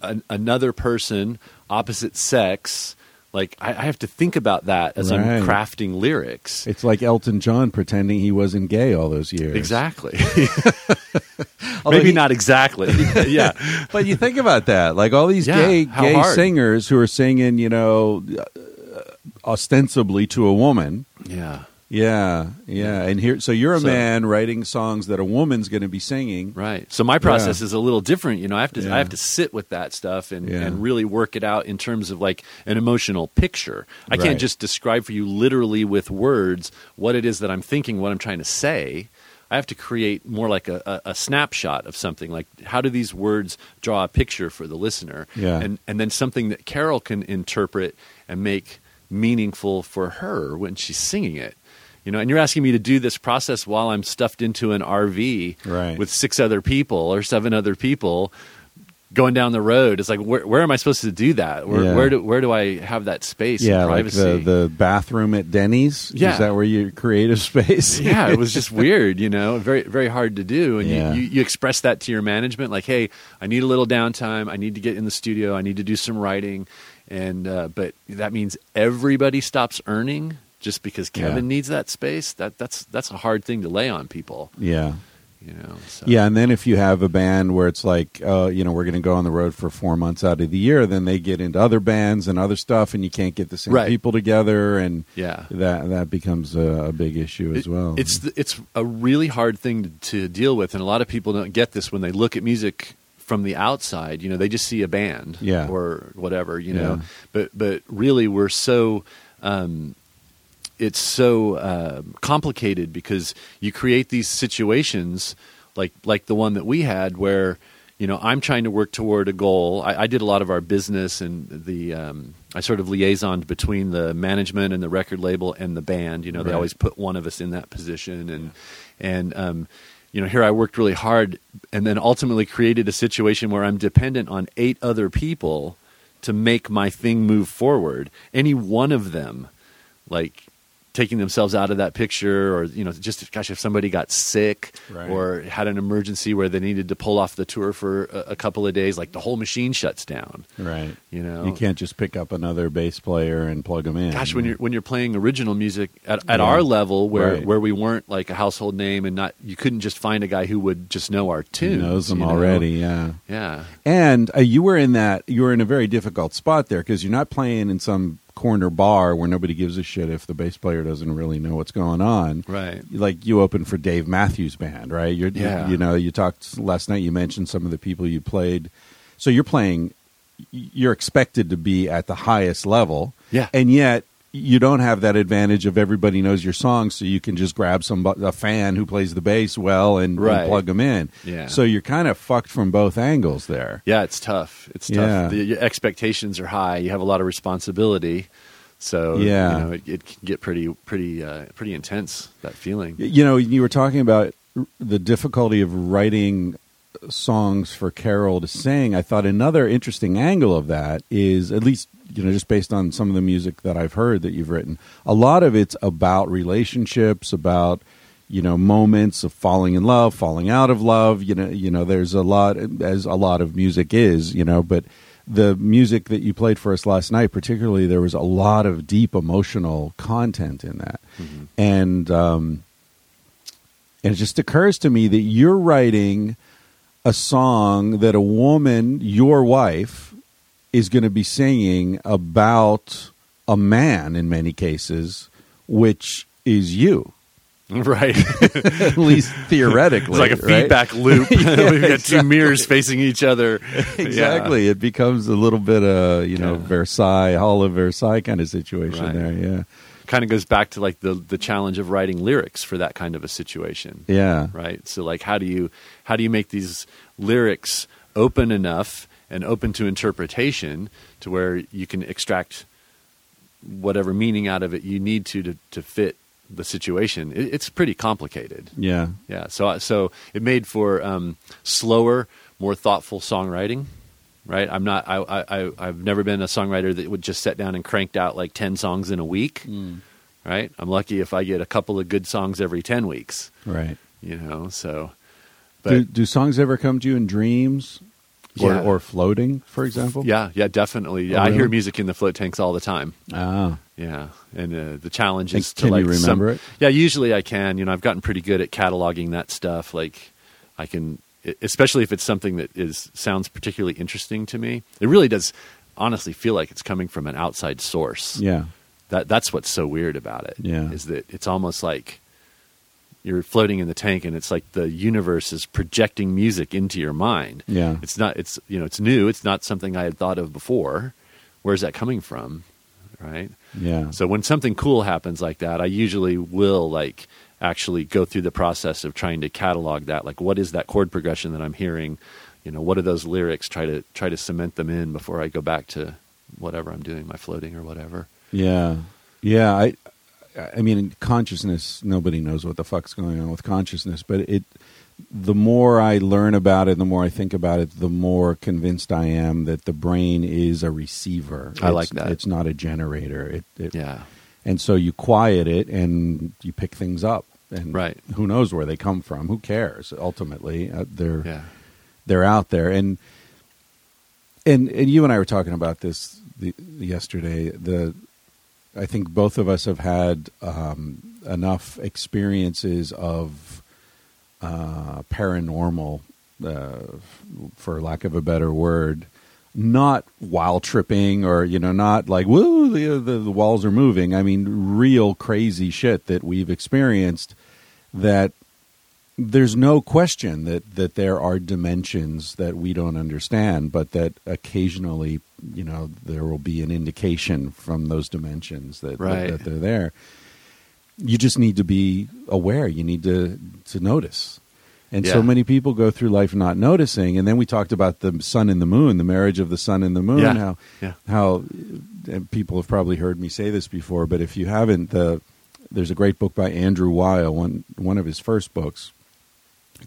an, another person, opposite sex. Like I, I have to think about that as Right. I'm crafting lyrics. It's like Elton John pretending he wasn't gay all those years. Exactly. Maybe he- not exactly. yeah. But you think about that, like all these Yeah, gay gay hard. singers who are singing, you know, uh, ostensibly to a woman, Yeah. Yeah, yeah. And here, so you're a So- man writing songs that a woman's going to be singing. Right. So my process is a little different. You know, I have to Yeah. I have to sit with that stuff and, Yeah. and really work it out in terms of like an emotional picture. I Right. can't just describe for you literally with words what it is that I'm thinking, what I'm trying to say. I have to create more like a, a, a snapshot of something. Like how do these words draw a picture for the listener? Yeah. And and then something that Carol can interpret and make meaningful for her when she's singing it. You know, and you're asking me to do this process while I'm stuffed into an RV Right. with six other people or seven other people going down the road. It's like where, where am I supposed to do that? Where, Yeah. where do where do I have that space? Yeah, and like the, the bathroom at Denny's. Yeah. Is that where you creative space? yeah, it was just weird, you know, very very hard to do. And Yeah. you, you, you express that to your management, like, hey, I need a little downtime. I need to get in the studio. I need to do some writing, and uh, but that means everybody stops earning just because Kevin Yeah. needs that space. That that's that's a hard thing to lay on people, yeah. you know. So. Yeah, and then if you have a band where it's like, uh, you know, we're going to go on the road for four months out of the year, then they get into other bands and other stuff, and you can't get the same Right. people together, and Yeah. that that becomes a, a big issue as It- well. It's the, it's a really hard thing to, to deal with, and a lot of people don't get this when they look at music from the outside. You know, they just see a band, Yeah. or whatever. You Yeah. know, but but really, we're so. Um, it's so uh, complicated because you create these situations like like the one that we had where you know I'm trying to work toward a goal. I, I did a lot of our business and the um, I sort of liaisoned between the management and the record label and the band. You know, they Right. always put one of us in that position and and um, you know here I worked really hard and then ultimately created a situation where I'm dependent on eight other people to make my thing move forward. Any one of them like taking themselves out of that picture or you know just gosh if somebody got sick Right. or had an emergency where they needed to pull off the tour for a, a couple of days like the whole machine shuts down right. you know You can't just pick up another bass player and plug them in. gosh when you're when you're playing original music at, at Yeah. our level where Right. where we weren't like a household name and not you couldn't just find a guy who would just know our He tunes knows them you know? already. Yeah. yeah And uh, you were in that you were in a very difficult spot there because you're not playing in some corner bar where nobody gives a shit if the bass player doesn't really know what's going on. right Like you open for Dave Matthews Band, right? You're, Yeah. You know, you talked last night. You mentioned some of the people you played. So you're playing. You're expected to be at the highest level. Yeah. And yet you don't have that advantage of everybody knows your song, so you can just grab some a fan who plays the bass well and, and plug them in. Yeah. So you're kind of fucked from both angles there. Yeah, it's tough. It's tough. Yeah. The your expectations are high. You have a lot of responsibility. So Yeah. you know, it, it can get pretty pretty uh, pretty intense. That feeling. You know, you were talking about the difficulty of writing songs for Carol to sing. I thought another interesting angle of that is, at least, you know, just based on some of the music that I've heard that you've written, a lot of it's about relationships, about you know moments of falling in love, falling out of love. You know, you know, there's a lot as a lot of music is, you know, but the music that you played for us last night, particularly, there was a lot of deep emotional content in that, and um, and it just occurs to me that you're writing a song that a woman, your wife, is going to be singing about a man in many cases, which is you, Right. at least theoretically. it's like a right? feedback loop. Yeah, We've got two mirrors facing each other. Exactly. It becomes a little bit of, you know, Yeah. Versailles, Hall of Versailles kind of situation Right. there. Yeah. Kind of goes back to like the the challenge of writing lyrics for that kind of a situation. Yeah. right so like how do you how do you make these lyrics open enough and open to interpretation to where you can extract whatever meaning out of it you need to to, to fit the situation it, it's pretty complicated Yeah. yeah so so it made for um, slower more thoughtful songwriting right i'm not I, I i've never been a songwriter that would just sit down and cranked out like 10 songs in a week Mm. right i'm lucky if i get a couple of good songs every 10 weeks Right. you know so but do, do songs ever come to you in dreams or, Yeah. or floating, for example? yeah yeah definitely yeah Oh, i hear music in the float tanks all the time Ah. Yeah and uh, the challenge is to can like remember some, it? yeah usually i can you know i've gotten pretty good at cataloging that stuff like i can especially if it's something that is sounds particularly interesting to me it really does honestly feel like it's coming from an outside source Yeah. That that's what's so weird about it. Yeah. is that it's almost like you're floating in the tank, and it's like the universe is projecting music into your mind. Yeah. it's not. It's you know, it's new. It's not something I had thought of before. Where's that coming from? Right. Yeah. So when something cool happens like that, I usually will like actually go through the process of trying to catalog that. Like, what is that chord progression that I'm hearing? You know, what are those lyrics? Try to try to cement them in before I go back to whatever I'm doing, my floating or whatever. Yeah, yeah. I, I mean, consciousness. Nobody knows what the fuck's going on with consciousness, but it. The more I learn about it, the more I think about it, the more convinced I am that the brain is a receiver. I like It's- that. It's not a generator. It, it, Yeah. And so you quiet it and you pick things up. And Right. who knows where they come from? Who cares? Ultimately, uh, they're Yeah. they're out there and and and you and I were talking about this the, yesterday the I think both of us have had um, enough experiences of uh, paranormal uh, for lack of a better word not while tripping or you know not like woo the, the, the walls are moving i mean real crazy shit that we've experienced that there's no question that that there are dimensions that we don't understand, but that occasionally, you know, there will be an indication from those dimensions that Right. that, they're there. You just need to be aware. You need to to notice. And so many people go through life not noticing. And then we talked about the sun and the moon, the marriage of the sun and the moon. Yeah. How Yeah. how and people have probably heard me say this before, but if you haven't, the there's a great book by Andrew Weil, one one of his first books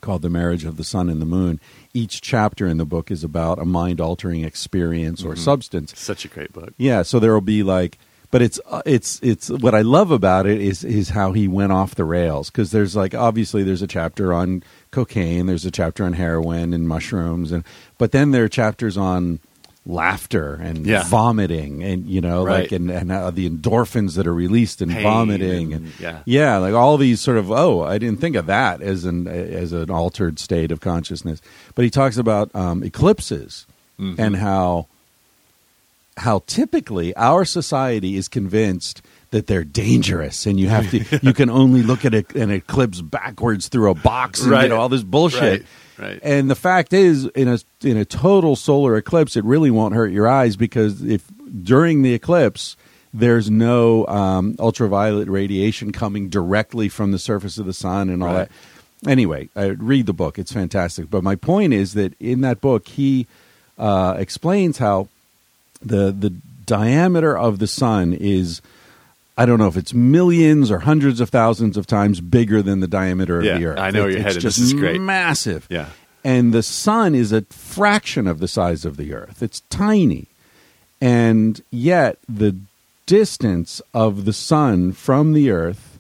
called The Marriage of the Sun and the Moon. Each chapter in the book is about a mind altering experience or mm-hmm. substance. Such a great book. Yeah, so there will be like but it's uh, it's it's what I love about it is is how he went off the rails because there's like obviously there's a chapter on cocaine, there's a chapter on heroin and mushrooms and but then there are chapters on laughter and Yeah. vomiting and you know Right. like and and uh, the endorphins that are released in Pain vomiting and- and yeah. yeah like all these sort of oh i didn't think of that as an as an altered state of consciousness but he talks about um, eclipses Mm-hmm. and how how typically our society is convinced that they're dangerous and you have to you can only look at a, an eclipse backwards through a box and you know all this bullshit. Right, right. and the fact is in a in a total solar eclipse it really won't hurt your eyes because if during the eclipse there's no um, ultraviolet radiation coming directly from the surface of the sun and all Right. that. Anyway I read the book. It's fantastic. But my point is that in that book he uh, explains how the the diameter of the sun is I don't know if it's millions or hundreds of thousands of times bigger than the diameter of Yeah, the Earth. I know It- you're headed. just This is great. massive. Yeah. and the sun is a fraction of the size of the Earth. It's tiny, and yet the distance of the sun from the Earth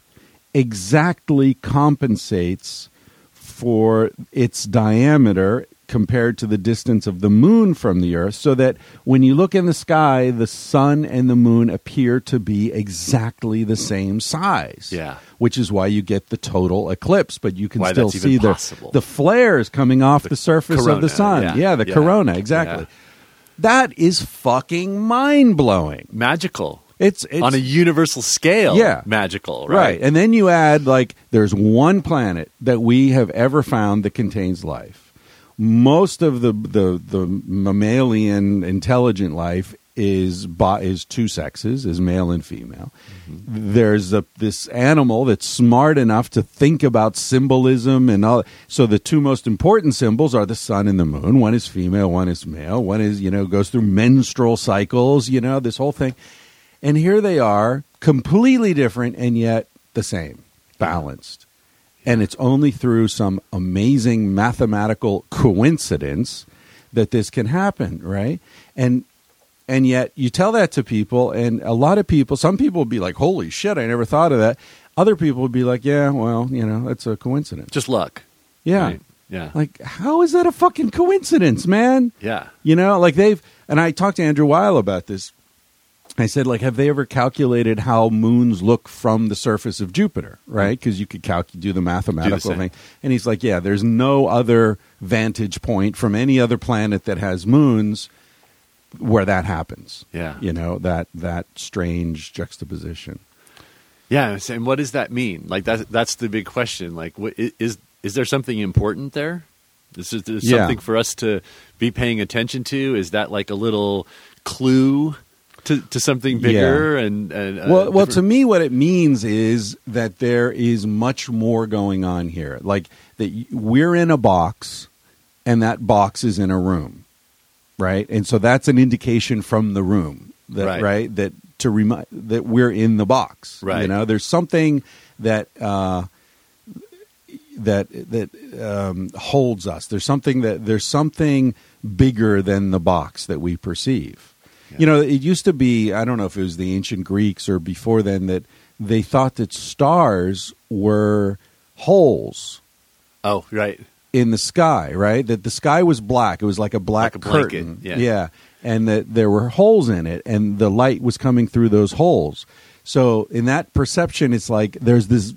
exactly compensates for its diameter compared to the distance of the moon from the earth so that when you look in the sky the sun and the moon appear to be exactly the same size Yeah. which is why you get the total eclipse but you can Why still see the possible. the flares coming off the, surface of the sun yeah, the yeah, corona exactly yeah. that is fucking mind-blowing Magical. it's, it's on a universal scale. Yeah. Magical. Right. Right. And then you add like there's one planet that we have ever found that contains life. Most of the the, the mammalian intelligent life is bi- is two sexes, is male and female. Mm-hmm. There's a, this animal that's smart enough to think about symbolism and all. So the two most important symbols are the sun and the moon. One is female, one is male. One is you know goes through menstrual cycles. You know this whole thing. And here they are, completely different and yet the same, balanced. And it's only through some amazing mathematical coincidence that this can happen, right? And and yet you tell that to people and a lot of people, some people will be like, "Holy shit, I never thought of that." Other people would be like, "Yeah, well, you know, that's a coincidence." Just luck. Yeah. Right? Yeah. Like, how is that a fucking coincidence, man? yeah. You know, like they've and I talked to Andrew Weil about this. I said, like, have they ever calculated how moons look from the surface of Jupiter? Right? Mm-hmm. Because you could calc- do the mathematical same. thing. And he's like, yeah, there's no other vantage point from any other planet that has moons where that happens. Yeah. you know that that strange juxtaposition. Yeah, and what does that mean? Like that that's the big question. Like what is is there something important there? Is there is Yeah. something for us to be paying attention to? Is that like a little clue to, to something bigger and, and uh, well, well, to me, what it means is that there is much more going on here. Like that, we're in a box, and that box is in a room, right? And so that's an indication from the room, that, Right. right. That to remind that we're in the box, right? You know, there's something that uh, that that um, holds us. There's something that there's something bigger than the box that we perceive. You know, it used to be, I don't know if it was the ancient Greeks or before then, that they thought that stars were holes oh right in the sky, right? That the sky was black. It was like a black Like a blanket, curtain. yeah. And that there were holes in it and the light was coming through those holes. So in that perception, it's like there's this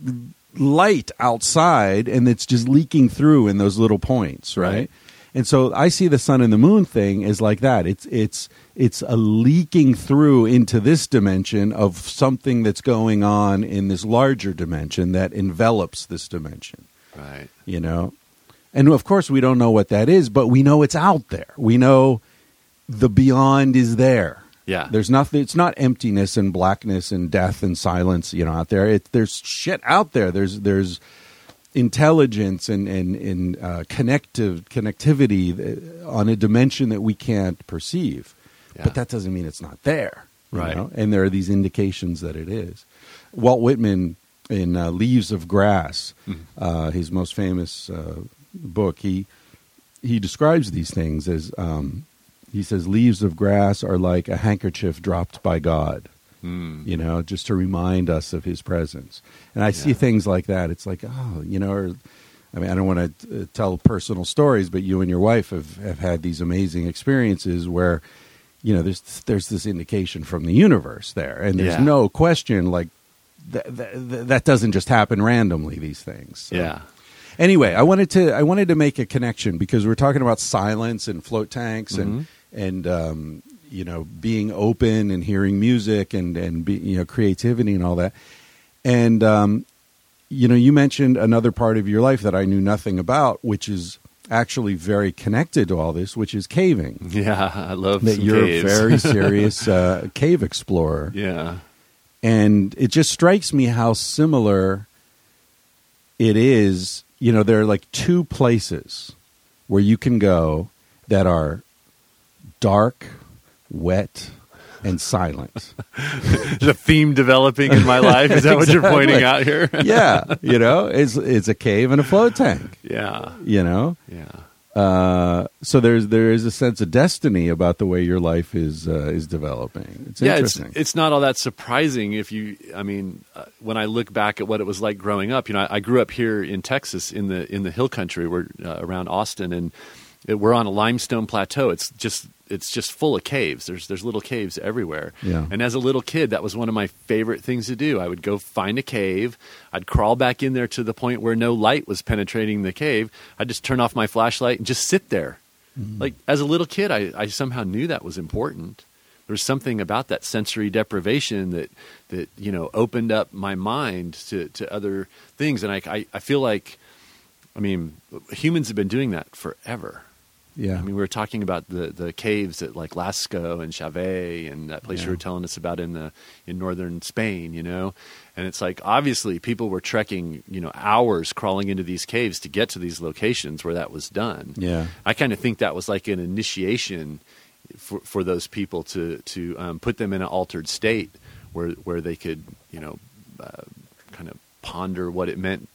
light outside and it's just leaking through in those little points, right? Right. And so I see the sun and the moon thing is like that. It's it's it's a leaking through into this dimension of something that's going on in this larger dimension that envelops this dimension. Right. You know? And of course we don't know what that is but we know it's out there. We know the beyond is there. Yeah. there's nothing it's not emptiness and blackness and death and silence you know out there. It, there's shit out there. There's there's intelligence and and, and uh, connective connectivity uh, on a dimension that we can't perceive Yeah. but that doesn't mean it's not there Right. know? and there are these indications that it is walt whitman in uh, leaves of grass Mhm. uh, his most famous uh, book he he describes these things as um, he says leaves of grass are like a handkerchief dropped by god Hmm. you know, just to remind us of his presence. And I see things like that. It's like, oh, you know, or, I mean, I don't want to uh, tell personal stories, but you and your wife have, have had these amazing experiences where, you know, there's there's this indication from the universe there, and there's Yeah. no question like that, that that doesn't just happen randomly. These things, So- yeah Anyway, I wanted to I wanted to make a connection because we're talking about silence and float tanks and and um, you know being open and hearing music and and be, you know creativity and all that. And um, you know, you mentioned another part of your life that I knew nothing about, which is actually very connected to all this, which is caving. yeah I love That you're caves. a very serious uh, cave explorer yeah and it just strikes me how similar it is you know there are like two places where you can go that are dark wet and silent. The theme developing in my life? Is that what you're pointing out here? Yeah you know it's it's a cave and a float tank. Yeah. You know? Yeah. Uh, so there's there is a sense of destiny about the way your life is uh, is developing. It's yeah, it's interesting. it's not all that surprising if you. I mean, uh, when I look back at what it was like growing up, you know, I, I grew up here in Texas in the in the hill country, we're uh, around Austin, and it, we're on a limestone plateau. It's just it's just full of caves. There's there's little caves everywhere. Yeah. And as a little kid, that was one of my favorite things to do. I would go find a cave. I'd crawl back in there to the point where no light was penetrating the cave. I'd just turn off my flashlight and just sit there. Mm-hmm. Like as a little kid, I, I somehow knew that was important. There was something about that sensory deprivation that that you know opened up my mind to, to other things, and I, I I feel like, I mean, humans have been doing that forever. Yeah I mean, we were talking about the, the caves at like Lascaux and Chauvet and that place Yeah. you were telling us about in the in northern Spain, you know. And it's like obviously people were trekking, you know, hours crawling into these caves to get to these locations where that was done. yeah I kind of think that was like an initiation for for those people to to um, put them in an altered state where where they could, you know, uh, kind of ponder what it meant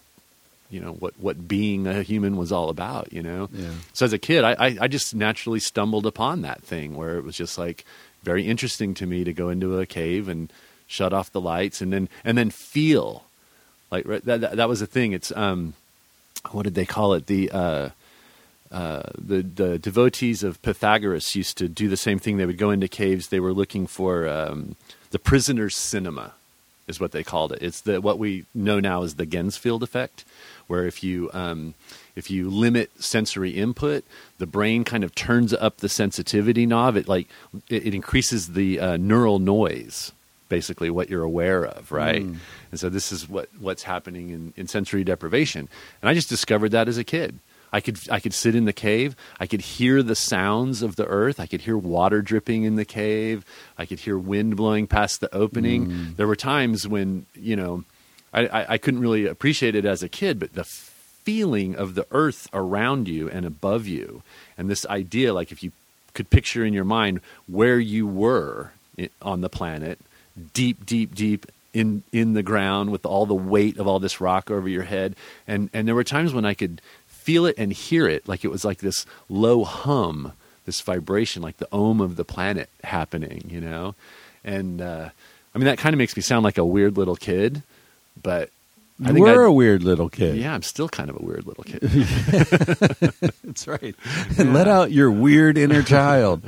you know what what being a human was all about you know Yeah. so as a kid I, I i just naturally stumbled upon that thing where it was just like very interesting to me to go into a cave and shut off the lights and then and then feel like right, that, that that was the thing it's um what did they call it the uh uh, the the devotees of Pythagoras used to do the same thing. They would go into caves. They were looking for um, the prisoner's cinema. Is what they called it. It's the what we know now as the Ganzfeld effect, where if you um, if you limit sensory input, the brain kind of turns up the sensitivity knob. It like it, it increases the uh, neural noise, basically what you're aware of, right? Mm. And so this is what what's happening in, in sensory deprivation. And I just discovered that as a kid. I could I could sit in the cave. I could hear the sounds of the earth. I could hear water dripping in the cave. I could hear wind blowing past the opening. Mm. There were times when you know I, I, I couldn't really appreciate it as a kid, but the feeling of the earth around you and above you, and this idea, like if you could picture in your mind where you were on the planet, deep, deep, deep in in the ground with all the weight of all this rock over your head, and and there were times when I could feel it and hear it, like it was like this low hum, this vibration, like the ohm of the planet happening, you know, and uh, I mean that kind of makes me sound like a weird little kid, but I You think were I- a weird little kid. yeah, I'm still kind of a weird little kid. That's right. And let out your weird inner child.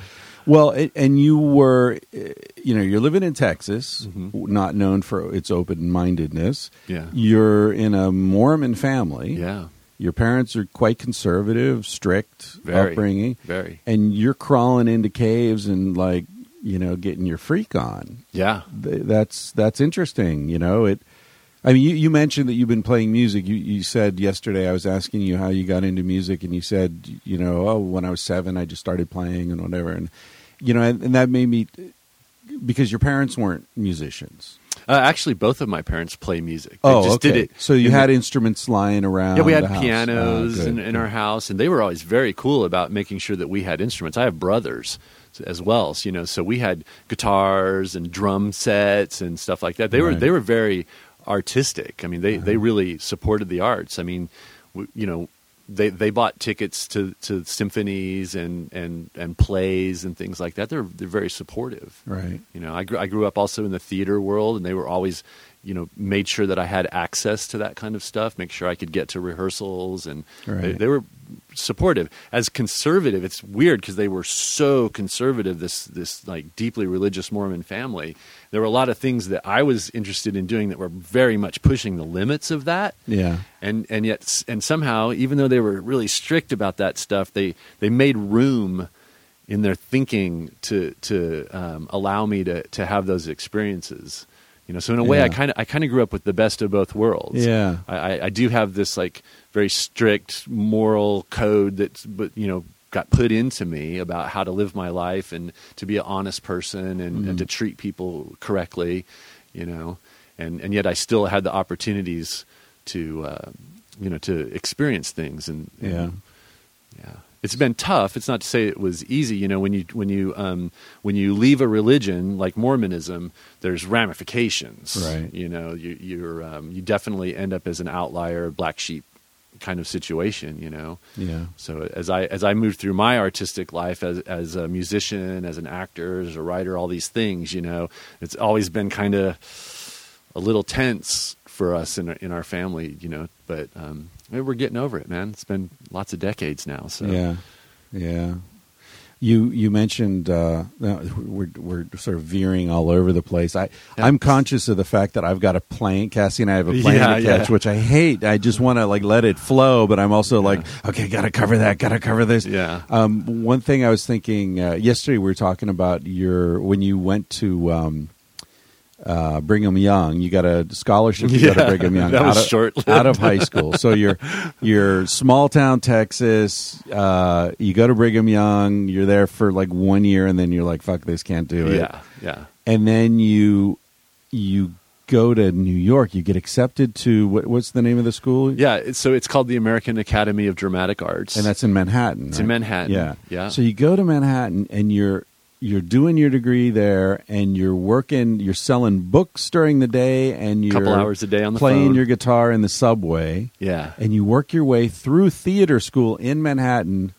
Well, it, and you were, uh, you know, you're living in Texas, not known for its open mindedness. Mm-hmm. Yeah. You're in a Mormon family. yeah, Your parents are quite conservative, strict Very. upbringing. very. And you're crawling into caves and, like, you know, getting your freak on. Yeah, That's that's interesting. You know, it. I mean, you, you mentioned that you've been playing music. You, you said yesterday I was asking you how you got into music, and you said, you know, oh, when I was seven, I just started playing and whatever, and you know, and, and that made me because your parents weren't musicians. Uh, actually, both of my parents play music. They oh, just okay. did it. So you in had the- instruments lying around. yeah, we had pianos Oh, in, in our house, and they were always very cool about making sure that we had instruments. I have brothers as well, so, you know, so we had guitars and drum sets and stuff like that. They were they were very artistic. I mean, they they really supported the arts. I mean, you know. They they bought tickets to, to symphonies and, and, and plays and things like that. They're they're very supportive. Right. You know, I grew, I grew up also in the theater world, and they were always, you know, made sure that I had access to that kind of stuff, make sure I could get to rehearsals, and they, they were supportive. As conservative, it's weird because they were so conservative. This this like deeply religious Mormon family. There were a lot of things that I was interested in doing that were very much pushing the limits of that Yeah. and and yet and somehow even though they were really strict about that stuff they they made room in their thinking to to um, allow me to to have those experiences you know so in a way i kind of i kind of grew up with the best of both worlds. Yeah. I, I do have this like very strict moral code that's but you know got put into me about how to live my life and to be an honest person and, and to treat people correctly you know? And and yet i still had the opportunities to uh, you know to experience things and, and Yeah. yeah it's been tough it's not to say it was easy you know when you when you um, when you leave a religion like mormonism there's ramifications Right. you know you you're um, you definitely end up as an outlier black sheep kind of situation you know Yeah. so as I as I moved through my artistic life as as a musician, as an actor, as a writer, all these things, you know, it's always been kind of a little tense for us in our, in our family, you know. But um, we're getting over it, man. It's been lots of decades now. So Yeah, yeah. You you mentioned uh, we're we're sort of veering all over the place. I Yeah. I'm conscious of the fact that I've got a plane. Cassie and I have a plane Yeah, to catch, yeah. which I hate. I just want to like let it flow, but I'm also like, okay, got to cover that, got to cover this. Yeah. Um, one thing I was thinking uh, yesterday, we were talking about your when you went to. Um, uh, Brigham Young, you got a scholarship to go to Yeah, Brigham Young that was out, of, short-lived. out of high school. So you're you're small town Texas. Uh, you go to Brigham Young. You're there for like one year, and then you're like, "Fuck this, can't do it." yeah, yeah. And then you you go to New York. You get accepted to what, what's the name of the school? Yeah, it's, so it's called the American Academy of Dramatic Arts, and that's in Manhattan. It's right? in Manhattan, Yeah, yeah. So you go to Manhattan, and you're you're doing your degree there, and you're working. You're selling books during the day, and you're Couple hours a day on the playing phone. your guitar in the subway. yeah, and you work your way through theater school in Manhattan.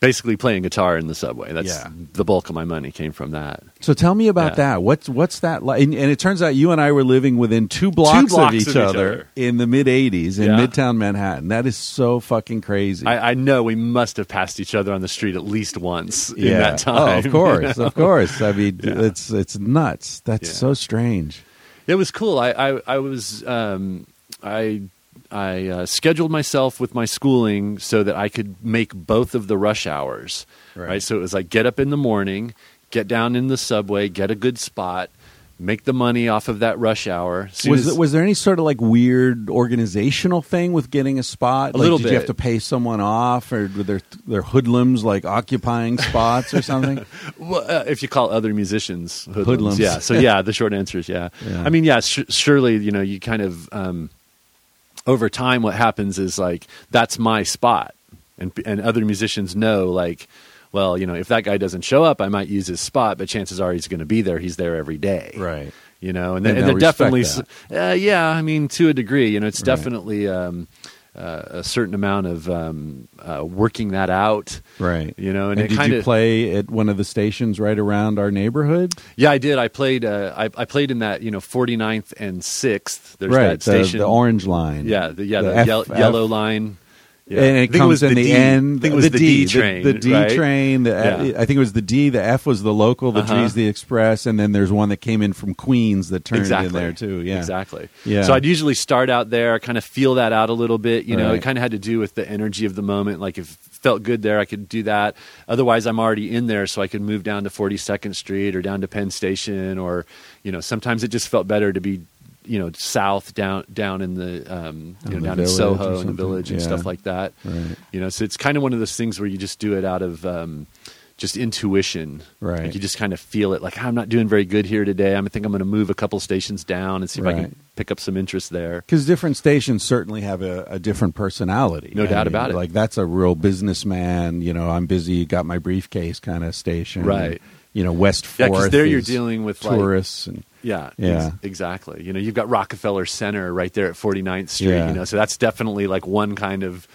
Basically playing guitar in the subway. That's Yeah. the bulk of my money came from that. So tell me about Yeah. that. What's what's that like? And, and it turns out you and I were living within two blocks, blocks of, each, of each other, other. in the mid '80s in Yeah. Midtown Manhattan. That is so fucking crazy. I, I know we must have passed each other on the street at least once yeah. in that time. Oh, of course, you know? of course. I mean, it's it's nuts. That's so strange. It was cool. I I, I was um, I I uh, scheduled myself with my schooling so that I could make both of the rush hours. Right. Right. So it was like get up in the morning, get down in the subway, get a good spot, make the money off of that rush hour. Soon Was as- was there any sort of like weird organizational thing with getting a spot? A Like, little did you have to pay someone off, or were there there hoodlums like occupying spots or something? Well, uh, if you call other musicians hoodlums, Hoodlums. yeah. So yeah, the short answer is yeah. Yeah. I mean, yeah. Sh- surely, you know, you kind of um, over time, what happens is like that's my spot, and and other musicians know like, well, you know, if that guy doesn't show up, I might use his spot, but chances are he's going to be there. He's there every day, right. You know, and, And and they're definitely, uh, yeah. I mean, to a degree, you know, it's Right. definitely. Um, uh, a certain amount of um, uh, working that out, Right. You know, and, And, did kind you play at one of the stations right around our neighborhood? Yeah, I did. I played. Uh, I, I played in that you know 49th and 6th. There's right. that the, station. the orange line. Yeah, the, yeah, the the, F- F- yellow line. Yeah. And I it think comes was in the, D. end. I think it was the, D, the- train. The, D right? train. The, Yeah. I think it was the D. The F was the local. The G Uh-huh. is the express. And then there's one that came in from Queens that turned exactly in there too. Yeah. exactly. Yeah. So I'd usually start out there, kind of feel that out a little bit. You know, Right. it kind of had to do with the energy of the moment. Like if it felt good there, I could do that. Otherwise, I'm already in there, so I could move down to 42nd Street or down to Penn Station, or you know, sometimes it just felt better to be. You know, south down down in the um, In you know the down in Soho in the village and Yeah. stuff like that. Right. You know, so it's kind of one of those things where you just do it out of um, just intuition. Right. Like you just kind of feel it. Like I'm not doing very good here today. I think I'm going to move a couple stations down and see if I can pick up some interest there. Because different stations certainly have a, a different personality. No I doubt mean, about it. Like that's a real businessman. You know, I'm busy, got my briefcase kind of station. Right. You know, West Yeah, Fourth. because there you're dealing with like, tourists and yeah, Yeah. ex- exactly. You know, you've got Rockefeller Center right there at 49th Street. Yeah. You know, so that's definitely like one kind of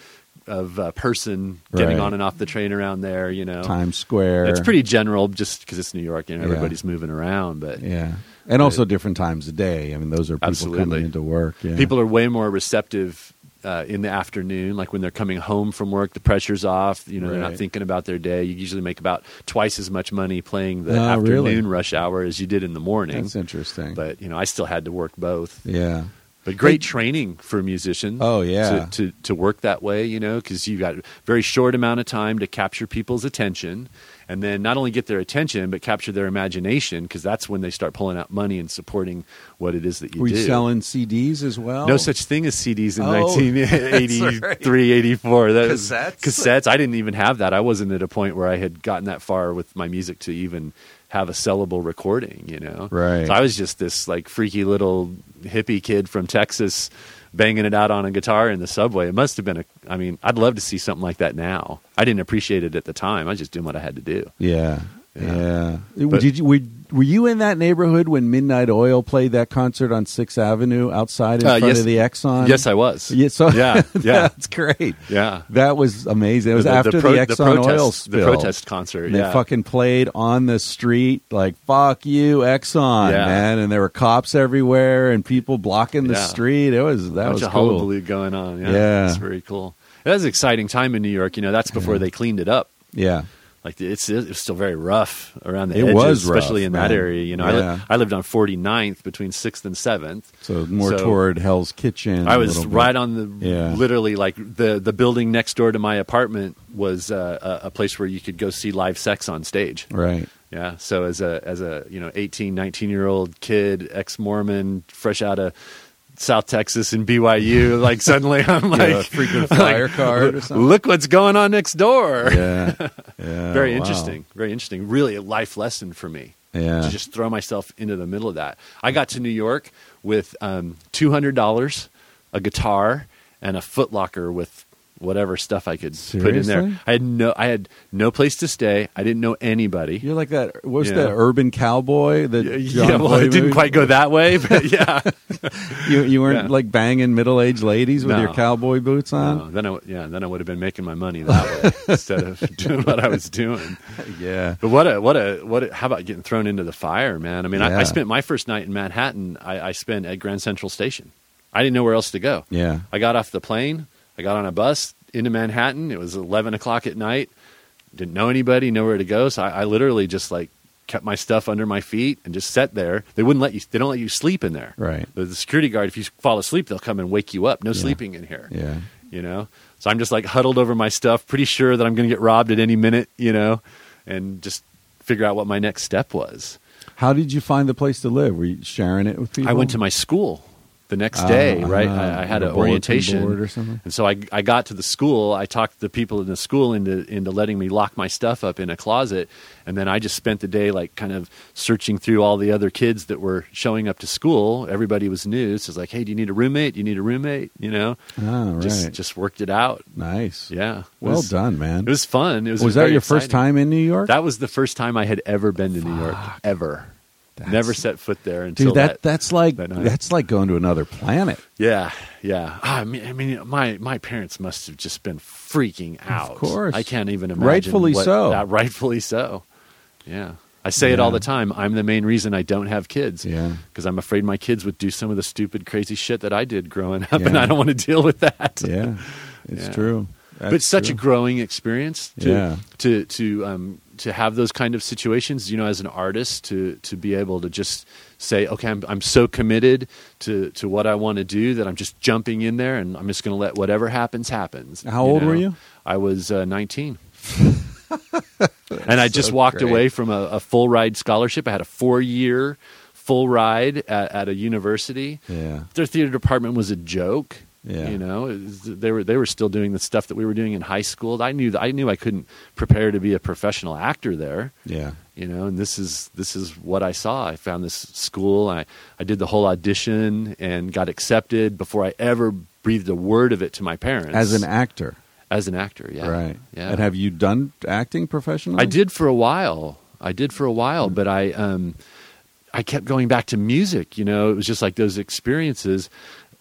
of uh, person getting Right. on and off the train around there. You know, Times Square. it's pretty general just because it's New York. You know, Yeah. everybody's moving around, but Yeah, and also different times of day. I mean, those are people Absolutely. coming into work. Yeah. people are way more receptive uh, in the afternoon like when they're coming home from work the pressure's off you know they're not thinking about their day you usually make about twice as much money playing the Oh, afternoon really? rush hour as you did in the morning That's interesting. but you know i still had to work both yeah, but great training for a musician Oh, yeah. to, to, to work that way you know because you've got a very short amount of time to capture people's attention and then not only get their attention but capture their imagination because that's when they start pulling out money and supporting what it is that you were do you selling CDs as well? no such thing as CDs in Oh, 1983, 84. That was- Cassettes? cassettes. I didn't even have that. I wasn't at a point where I had gotten that far with my music to even have a sellable recording. You know, Right. So I was just this like freaky little hippie kid from Texas, banging it out on a guitar in the subway. It must have been a. I mean, I'd love to see something like that now. I didn't appreciate it at the time. I was just doing what I had to do. Yeah, Yeah. yeah. But- Did you were you in that neighborhood when Midnight Oil played that concert on Sixth Avenue outside in Uh, front yes. of the Exxon? Yes, I was. Yeah, so Yeah, yeah. that's great. Yeah. That was amazing. It was The- the after the, pro- Exxon protest, oil the protest concert. And they fucking played on the street like "fuck you, Exxon," Yeah. man. And there were cops everywhere and people blocking the Yeah. street. It was that was of cool. hullabaloo going on. Yeah, Yeah. it's very cool. That was an exciting time in New York. You know, that's before they cleaned it up. Yeah, Like it's it's still very rough around the It edges, was rough, especially in that area. You know, I, li- I lived on 49th between Sixth and Seventh. so more So- toward Hell's Kitchen. I was right on the Yeah. literally like the the building next door to my apartment was uh, a, a place where you could go see live sex on stage. right. Yeah. So as a as a you know 18, 19 year old kid, ex Mormon, fresh out of South Texas and BYU, like suddenly I'm like have a frequent flyer like, card or something. Look what's going on next door. Yeah, yeah. Very wow. interesting. Very interesting. Really a life lesson for me. Yeah. To just throw myself into the middle of that. I got to New York with um, two hundred dollars, a guitar, and a footlocker with whatever stuff I could put in there. I had no I had no place to stay. I didn't know anybody. You're like that. What was Yeah. that urban cowboy? that Yeah, John yeah, well, it didn't movie? quite go that way, but yeah. You you weren't Yeah. like banging middle aged ladies with No. your cowboy boots on. No, then I, yeah, then I would have been making my money that way instead of doing what I was doing. Yeah, But what a what a what a, how about getting thrown into the fire, man? I mean, I, I spent my first night in Manhattan. I, I spent at Grand Central Station. I didn't know where else to go. yeah. I got off the plane. I got on a bus into Manhattan. It was eleven o'clock at night. Didn't know anybody, nowhere to go. So I, I literally just like kept my stuff under my feet and just sat there. They wouldn't let you. They don't let you sleep in there. Right. The, the security guard, if you fall asleep, they'll come and wake you up. No Yeah. sleeping in here. Yeah. You know. So I'm just like huddled over my stuff, pretty sure that I'm going to get robbed at any minute. You know, and just figure out what my next step was. How did you find the place to live? Were you sharing it with people? I went to my school the next day, right? ah, I, I had an orientation, board or something? and so I, I got to the school. I talked the people in the school into into letting me lock my stuff up in a closet, and then I just spent the day like kind of searching through all the other kids that were showing up to school. Everybody was new, so it's like, hey, do you need a roommate? Do you need a roommate? You know, Ah, right. just just worked it out. nice. Yeah, Well was- done, man. It was fun. It was Was that your first time in New York? That was the first time I had ever been to New York ever. That's- Never set foot there until Dude, that, that that's like that that's like going to another planet. Yeah, yeah. Ah, I mean, I mean, my my parents must have just been freaking out. Of course. I can't even imagine. Rightfully what- so. that- rightfully so. Yeah, I say it all the time. I'm the main reason I don't have kids. Yeah. because I'm afraid my kids would do some of the stupid, crazy shit that I did growing up, and I don't want to deal with that. Yeah, it's Yeah. true. but such true. a growing experience to Yeah. to to um to have those kind of situations you know as an artist to to be able to just say okay i'm i'm so committed to to what i want to do that i'm just jumping in there and i'm just going to let whatever happens happens How old know? were you? i was uh, 19 and i just so walked great. away from a, a full ride scholarship i had a four year full ride at, at a university Yeah. their theater department was a joke. Yeah. You know, was- they were they were still doing the stuff that we were doing in high school. I knew I knew I couldn't prepare to be a professional actor there. Yeah. You know, and this is this is what I saw. I found this school. I I did the whole audition and got accepted before I ever breathed a word of it to my parents. As an actor, as an actor, yeah, right? Yeah, And have you done acting professionally? I did for a while. I did for a while, but I um, I kept going back to music. You know, it was just like those experiences.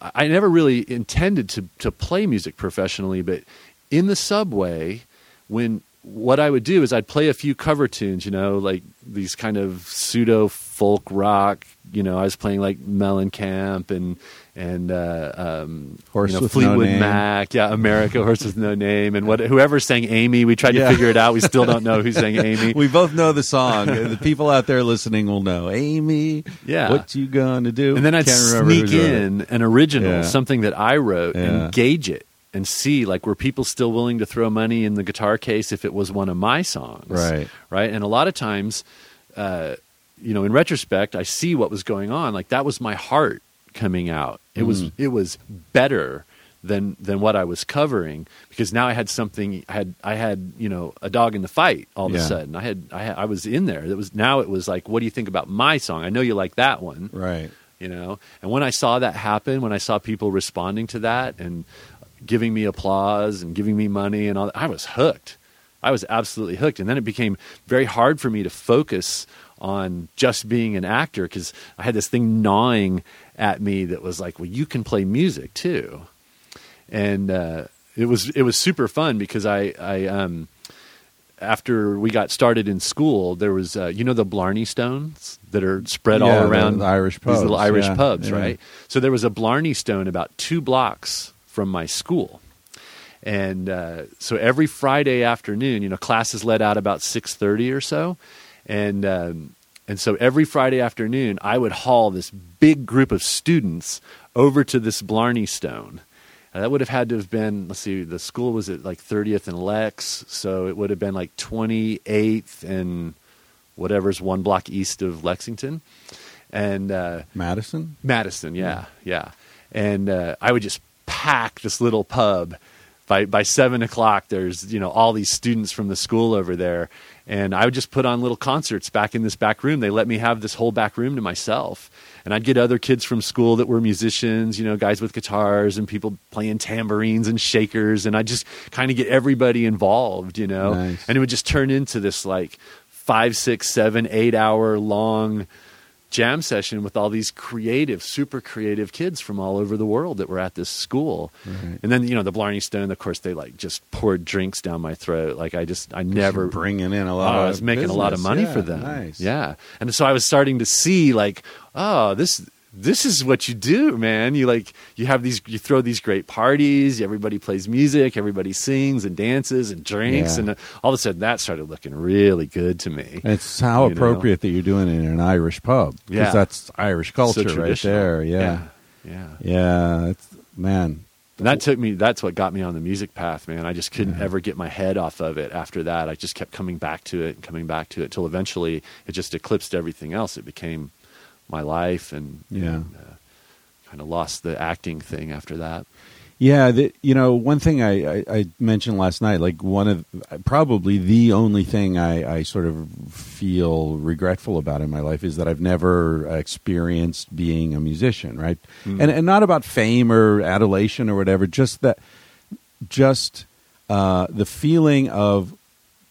I never really intended to to play music professionally, but in the subway, when what I would do is I'd play a few cover tunes. You know, like these kind of pseudo folk rock. You know, I was playing like Mellencamp and and uh, um, Horse you know, with no Fleetwood name. Mac, yeah, America, Horse with No Name, and what whoever sang Amy. We tried Yeah. to figure it out. We still don't know who sang Amy. We both know the song. the people out there listening will know. Amy, Yeah. what you gonna do? and then I'd sneak who wrote it. in an original, Yeah. something that I wrote, Yeah. and gauge it and see like were people still willing to throw money in the guitar case if it was one of my songs, Right. Right, and a lot of times, uh, you know, in retrospect, I see what was going on. Like that was my heart coming out. It was Mm. it was better than than what I was covering because now I had something. I had I had you know a dog in the fight all of Yeah. a sudden. I had I had, I was in there. That was now it was like, what do you think about my song? I know you like that one Right. you know and when i saw that happen when i saw people responding to that and giving me applause and giving me money and all that i was hooked i was absolutely hooked and then it became very hard for me to focus on just being an actor because i had this thing gnawing at me that was like well you can play music too and uh, it was it was super fun because i i um after we got started in school, there was uh, you know the Blarney Stones that are spread Yeah, all around the Irish these little Irish yeah, pubs, yeah. right? So there was a Blarney Stone about two blocks from my school, and uh, so every Friday afternoon, you know, classes let out about six thirty or so, and um, and so every Friday afternoon, I would haul this big group of students over to this Blarney Stone. Uh, that would have had to have been, let's see, the school was at like 30th and Lex, so it would have been like 28th and whatever's one block east of Lexington. And uh, Madison. Madison, yeah, yeah. And uh, I would just pack this little pub. By by seven o'clock, there's you know all these students from the school over there, and I would just put on little concerts back in this back room. They let me have this whole back room to myself, and I'd get other kids from school that were musicians, you know, guys with guitars and people playing tambourines and shakers, and I just kind of get everybody involved, you know, Nice. and it would just turn into this like five, six, seven, eight hour long jam session with all these creative, super creative kids from all over the world that were at this school. Right. And then, you know, the Blarney Stone, of course, they like just poured drinks down my throat. Like I just, I never bringing in a Oh, lot. I was of making a lot of money Yeah, for them. Nice. Yeah. And so I was starting to see like, oh, this this is what you do, man. You like you have these you throw these great parties, everybody plays music, everybody sings and dances and drinks Yeah. and uh, all of a sudden that started looking really good to me. It's how You know? appropriate that you're doing it in an Irish pub. 'cause Yeah. that's Irish culture So right there. Yeah, Yeah. yeah. It's, man, And that took me that's what got me on the music path, man. I just couldn't ever get my head off of it after that. I just kept coming back to it and coming back to it till eventually it just eclipsed everything else. It became my life and, Yeah. and, uh, kind of lost the acting thing after that. Yeah, the, you know, one thing I, I, I mentioned last night, like one of probably the only thing I, I sort of feel regretful about in my life is that I've never experienced being a musician, right? And and not about fame or adulation or whatever, just that, just uh, the feeling of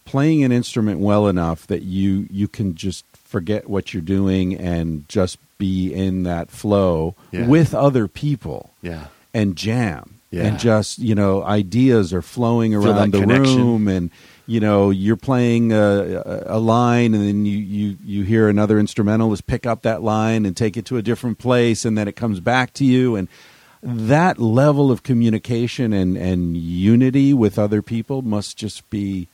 playing an instrument well enough that you you can just forget what you're doing and just be in that flow Yeah. with other people Yeah. and jam Yeah. and just you know ideas are flowing around the connection. room and you know you're playing a, a line and then you, you you hear another instrumentalist pick up that line and take it to a different place and then it comes back to you and that level of communication and and unity with other people must just be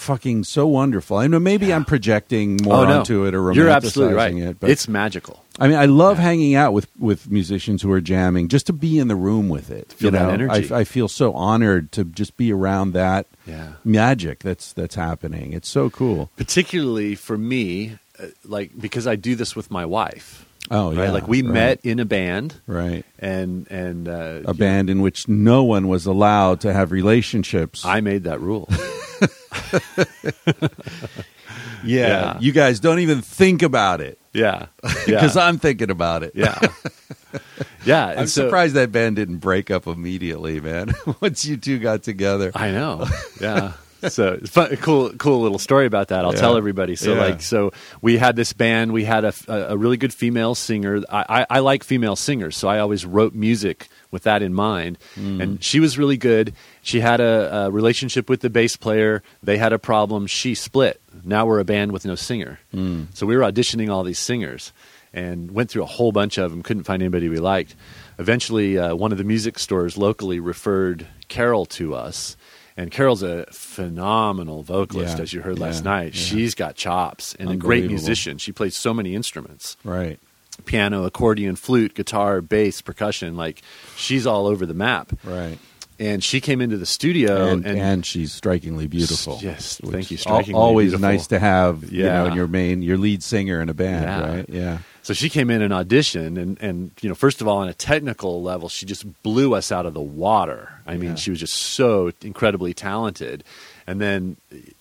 fucking so wonderful. I know maybe I'm projecting more oh, no. onto it or romanticizing You're absolutely right. it, but it's magical. I mean, I love hanging out with, with musicians who are jamming, just to be in the room with it. Feel you that know? energy. I, I feel so honored to just be around that Yeah. magic that's that's happening. It's so cool. particularly for me, uh, like because I do this with my wife. Oh right? yeah, like we right, met in a band, right. and and uh, A band in which no one was allowed to have relationships. I made that rule. yeah, Yeah. you guys don't even think about it yeah, because yeah, I'm thinking about it. yeah, yeah. I'm so- surprised that band didn't break up immediately, man. Once you two got together. I know. Yeah. So it's fun, cool, cool little story about that. I'll Yeah. tell everybody. So Yeah. like, so we had this band. We had a, a really good female singer. I, I, I like female singers, so I always wrote music with that in mind. Mm. And she was really good. She had a, a relationship with the bass player. They had a problem. She split. Now we're a band with no singer. Mm. So we were auditioning all these singers and went through a whole bunch of them. Couldn't find anybody we liked. Eventually, uh, one of the music stores locally referred Carol to us. And Carol's a phenomenal vocalist, Yeah, as you heard yeah, last night. yeah. She's got chops and a great musician. She plays so many instruments Right. piano, accordion, flute, guitar, bass, percussion. Like she's all over the map. Right. And she came into the studio and, and, and she's strikingly beautiful. Yes, thank you, strikingly always beautiful. nice to have. You know, your main, your lead singer in a band, Yeah. right? Yeah. So she came in and auditioned, and, and you know, first of all, on a technical level, she just blew us out of the water. I mean, Yeah. she was just so incredibly talented, and then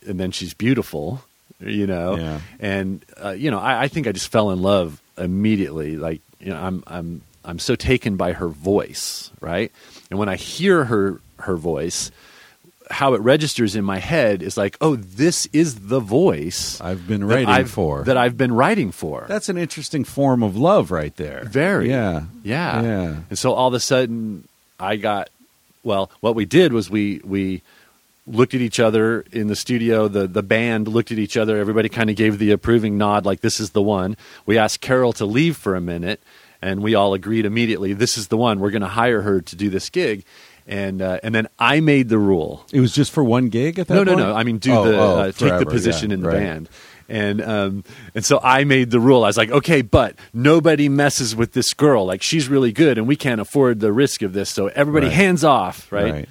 and then she's beautiful, you know, Yeah. and uh, you know, I, I think I just fell in love immediately. Like, you know, I'm I'm I'm so taken by her voice, right? And when I hear her her voice. How it registers in my head is like, oh, this is the voice I've been writing I've- for. that I've been writing for. That's an interesting form of love, right there. Very. Yeah. Yeah. Yeah. And so all of a sudden I got well, what we did was we we looked at each other in the studio, the the band looked at each other, everybody kind of gave the approving nod like this is the one. We asked Carol to leave for a minute and we all agreed immediately this is the one. We're going to hire her to do this gig. And uh, and then I made the rule. It was just for one gig at that No, no, point? no. I mean, do Oh, the oh, uh, take forever, the position yeah, in the right. band, and um, and so I made the rule. I was like, okay, but nobody messes with this girl. Like she's really good, and we can't afford the risk of this. So everybody, Right. hands off, right? Right.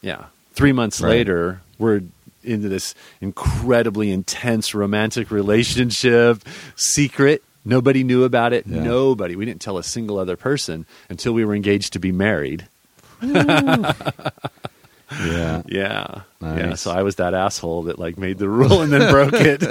Yeah. Three months later, we're into this incredibly intense romantic relationship, secret. Nobody knew about it. Yeah. Nobody. We didn't tell a single other person until we were engaged to be married. Yeah. Yeah. Yeah. So I was that asshole that like made the rule and then broke it.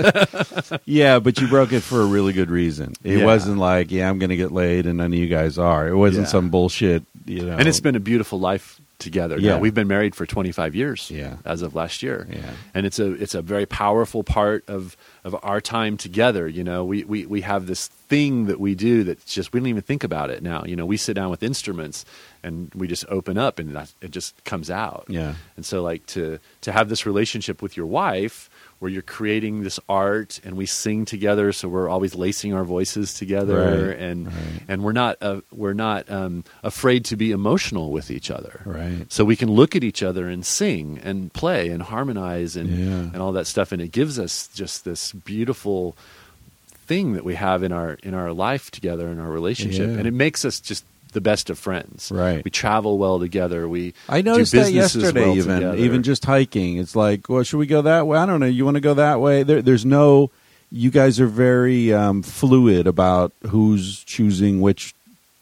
Yeah, but you broke it for a really good reason. It Yeah. wasn't like, yeah, I'm going to get laid and none of you guys are. It wasn't Yeah. some bullshit, you know. and it's been a beautiful life together. Yeah. Now, we've been married for 25 years Yeah. as of last year. Yeah. And it's a it's a very powerful part of of our time together. You know, we, we, we have this thing that we do that's just we don't even think about it now. You know, we sit down with instruments and we just open up and that, it just comes out. Yeah. And so like to to have this relationship with your wife where you're creating this art and we sing together so we're always lacing our voices together Right, and right. and we're not uh, we're not um, afraid to be emotional with each other Right. so we can look at each other and sing and play and harmonize and Yeah. and all that stuff and it gives us just this beautiful thing that we have in our in our life together in our relationship Yeah. and it makes us just the best of friends Right. we travel well together we I do noticed that businesses yesterday, well even together. even just hiking. It's like, well, should we go that way? I don't know. You want to go that way? There, there's no. You guys are very um, fluid about who's choosing which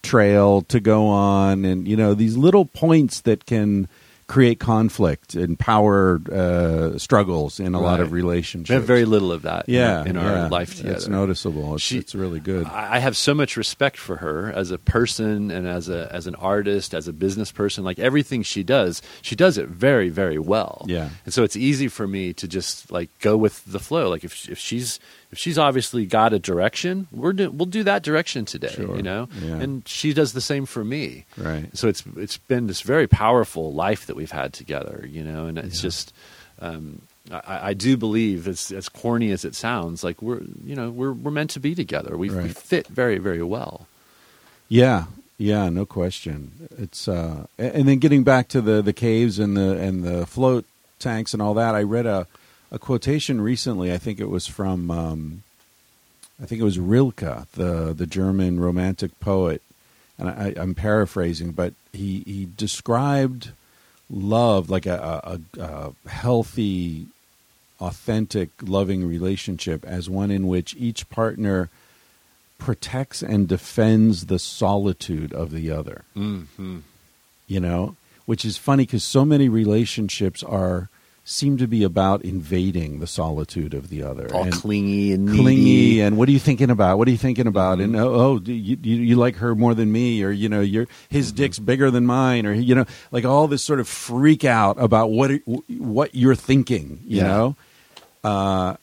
trail to go on, and you know these little points that can create conflict and power uh, struggles in a lot of relationships. we have very little of that in yeah, our- in, yeah. our life together It's noticeable. It's, She- it's really good. I have so much respect for her as a person and as a as an artist, as a business person. Like everything she does, she does it very, very well. Yeah. and so it's easy for me to just like go with the flow. Like if if she's she's obviously got a direction, we're do, we'll do that direction today. Sure. You know, Yeah. and she does the same for me. Right. So it's it's been this very powerful life that we've had together. You know, and it's Yeah. just. Um, I, I do believe, as as corny as it sounds, like we're you know we're we're meant to be together. We we fit very very well. Yeah, yeah, no question. It's uh, and then getting back to the the caves and the and the float tanks and all that. I read a a quotation recently. I think it was from um, I think it was Rilke, the the German romantic poet, and I, I'm paraphrasing, but he he described love like a, a, a healthy, authentic, loving relationship as one in which each partner protects and defends the solitude of the other. Mm-hmm. You know, which is funny because so many relationships are seem to be about invading the solitude of the other. All and clingy and clingy and what are you thinking about what are you thinking about Mm-hmm. and oh, oh do you, you you like her more than me or you know your his Mm-hmm. dick's bigger than mine or you know like all this sort of freak out about what what you're thinking you Yeah. know uh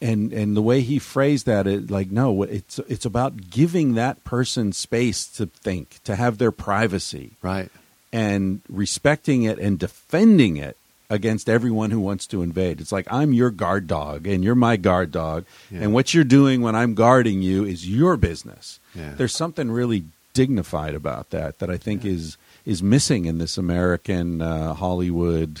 and and the way he phrased that it like no it's it's about giving that person space to think to have their privacy right. and respecting it and defending it against everyone who wants to invade. It's like I'm your guard dog and you're my guard dog, Yeah. and what you're doing when I'm guarding you is your business. Yeah. There's something really dignified about that that I think is is missing in this American uh, Hollywood.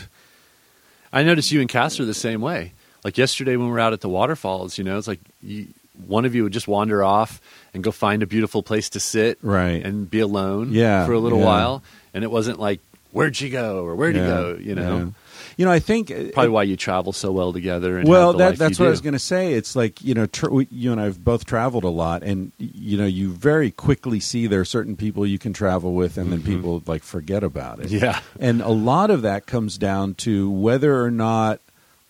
I noticed you and Cass are the same way. Like yesterday when we were out at the waterfalls, you know, it's like you, one of you would just wander off and go find a beautiful place to sit, Right. and be alone, Yeah, for a little yeah. while. And it wasn't like, "Where'd you go?" or "Where'd Yeah, you go?" You know, yeah. You know, I think uh, probably why you travel so well together. And well that, that's what i was going to say. It's like you know we, you and i've both traveled a lot and you know you very quickly see there are certain people you can travel with and then people like forget about it. Mm-hmm. Yeah. and a lot of that comes down to whether or not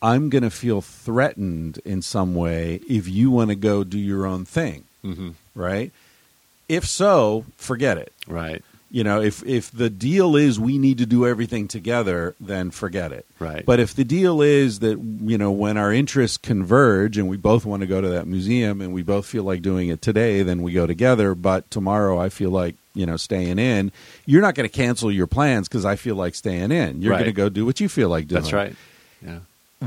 i'm going to feel threatened in some way if you want to go do your own thing. Hmm right? If so forget it. Right, you know if if the deal is we need to do everything together then forget it right. but if the deal is that you know when our interests converge and we both want to go to that museum and we both feel like doing it today, then we go together. But tomorrow I feel like you know staying in. You're not going to cancel your plans because I feel like staying in. You're Right. going to go do what you feel like doing. that's right. Yeah.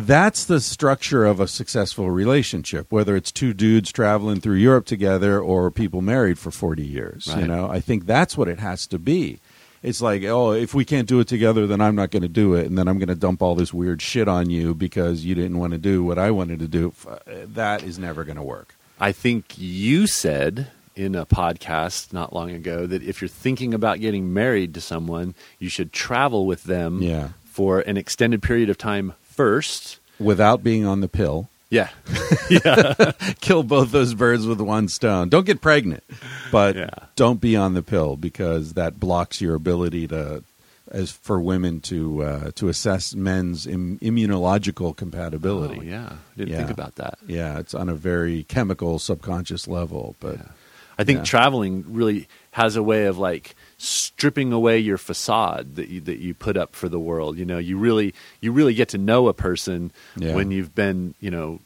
That's the structure of a successful relationship. Whether it's two dudes traveling through Europe together or people married for 40 years, you know, I think that's what it has to be. It's like, oh, if we can't do it together, then I'm not going to do it, and then I'm going to dump all this weird shit on you because you didn't want to do what I wanted to do. Uh, that is never going to work. I think you said in a podcast not long ago that if you're thinking about getting married to someone, you should travel with them Yeah. for an extended period of time first. Without being on the pill, Yeah. yeah. kill both those birds with one stone. Don't get pregnant, but Yeah. don't be on the pill because that blocks your ability to, as for women to uh, to assess men's Im- immunological compatibility. Oh, yeah. Didn't Yeah. think about that. Yeah, it's on a very chemical subconscious level, but Yeah. I think traveling really has a way of like stripping away your facade that you that you put up for the world. You know, you really you really get to know a person Yeah. when you've been, you know,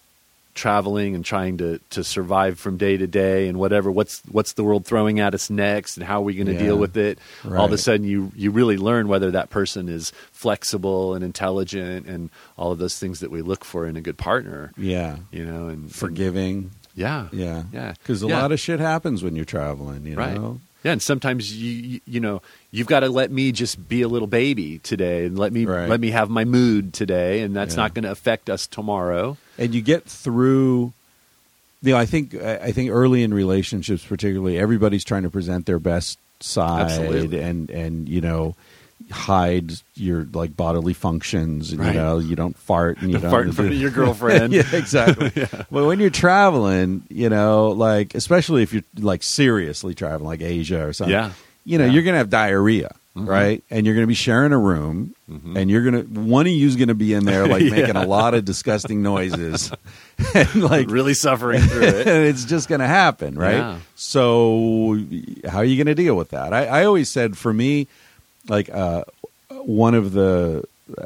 traveling and trying to to survive from day to day and whatever what's what's the world throwing at us next and how are we going to Yeah. deal with it all of a sudden you you really learn whether that person is flexible and intelligent and all of those things that we look for in a good partner Yeah. you know and Forgiving. yeah Yeah. yeah Because a Yeah. lot of shit happens when you're traveling, you right know? Yeah and sometimes you you, know you've got to let me just be a little baby today and let me Right. let me have my mood today and that's Yeah. not going to affect us tomorrow and you get through you know i think i I think early in relationships particularly everybody's trying to present their best side Absolutely. and and you know hide your like bodily functions and Right. you know you don't fart and you Don't don't fart in front of your girlfriend. yeah exactly but when you're traveling you know like especially if you're like seriously traveling like asia or something Yeah. you know Yeah. you're gonna have diarrhea Mhm. right and you're gonna be sharing a room Mhm. and you're gonna one of you's gonna be in there like Yeah. making a lot of disgusting noises and like really suffering through it and it's just gonna happen right Yeah. so how are you gonna deal with that I, I always said for me like uh one of the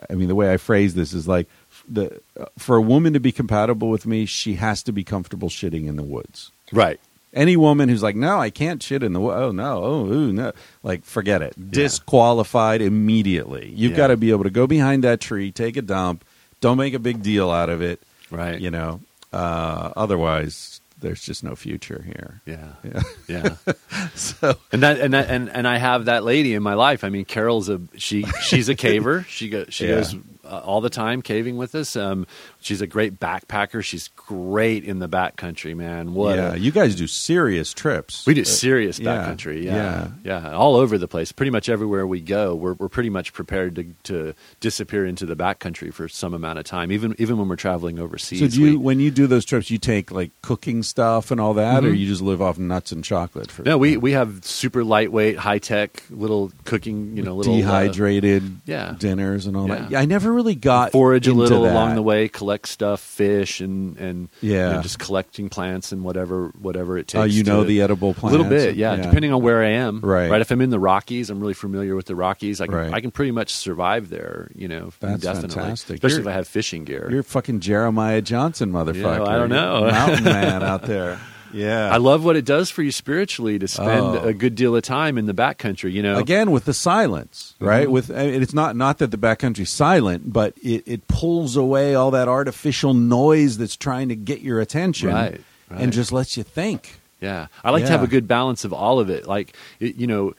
i mean the way i phrase this is like the for a woman to be compatible with me she has to be comfortable shitting in the woods right any woman who's like, no, I can't shit in the wo- oh no, oh ooh, no, like forget it, disqualified immediately. You've Yeah. got to be able to go behind that tree, take a dump, don't make a big deal out of it, right you know. Uh, otherwise, there's just no future here. yeah Yeah. yeah so and that and that and, and I have that lady in my life. I mean, Carol's a she she's a caver. She goes she Yeah. goes uh, all the time caving with us. Um, she's a great backpacker. She's great in the backcountry, man. What yeah, a, you guys do serious trips. we do serious yeah, backcountry. Yeah, yeah, all over the place. Pretty much everywhere we go, we're we're pretty much prepared to to disappear into the backcountry for some amount of time. Even even when we're traveling overseas. So do you, we- when you do those trips, you take like cooking stuff and all that, or Mhm. you just live off nuts and chocolate? For no, we we have super lightweight, high tech little cooking. You know, little uh, dehydrated yeah. dinners and all that. Yeah. Yeah, I never really got forage a little that. along the way, collect stuff, fish, and and you Yeah. know, just collecting plants and whatever whatever it oh, takes. Oh, you know to- the edible plants a little bit, yeah, Depending on where I am, Right. Right. If I'm in the Rockies, I'm really familiar with the Rockies. I can Right. I can pretty much survive there. You know, That's definitely, fantastic. especially You're- if I have fishing gear. You're fucking Jeremiah Johnson, motherfucker. I don't know. mountain man out there. Yeah, I love what it does for you spiritually to spend Oh. a good deal of time in the backcountry. You know, again with the silence, right? Mhm. With and it's not not that the backcountry's silent, but it, it pulls away all that artificial noise that's trying to get your attention, Right, right. and just lets you think. Yeah, I like to have a good balance of all of it. Like, it, you know,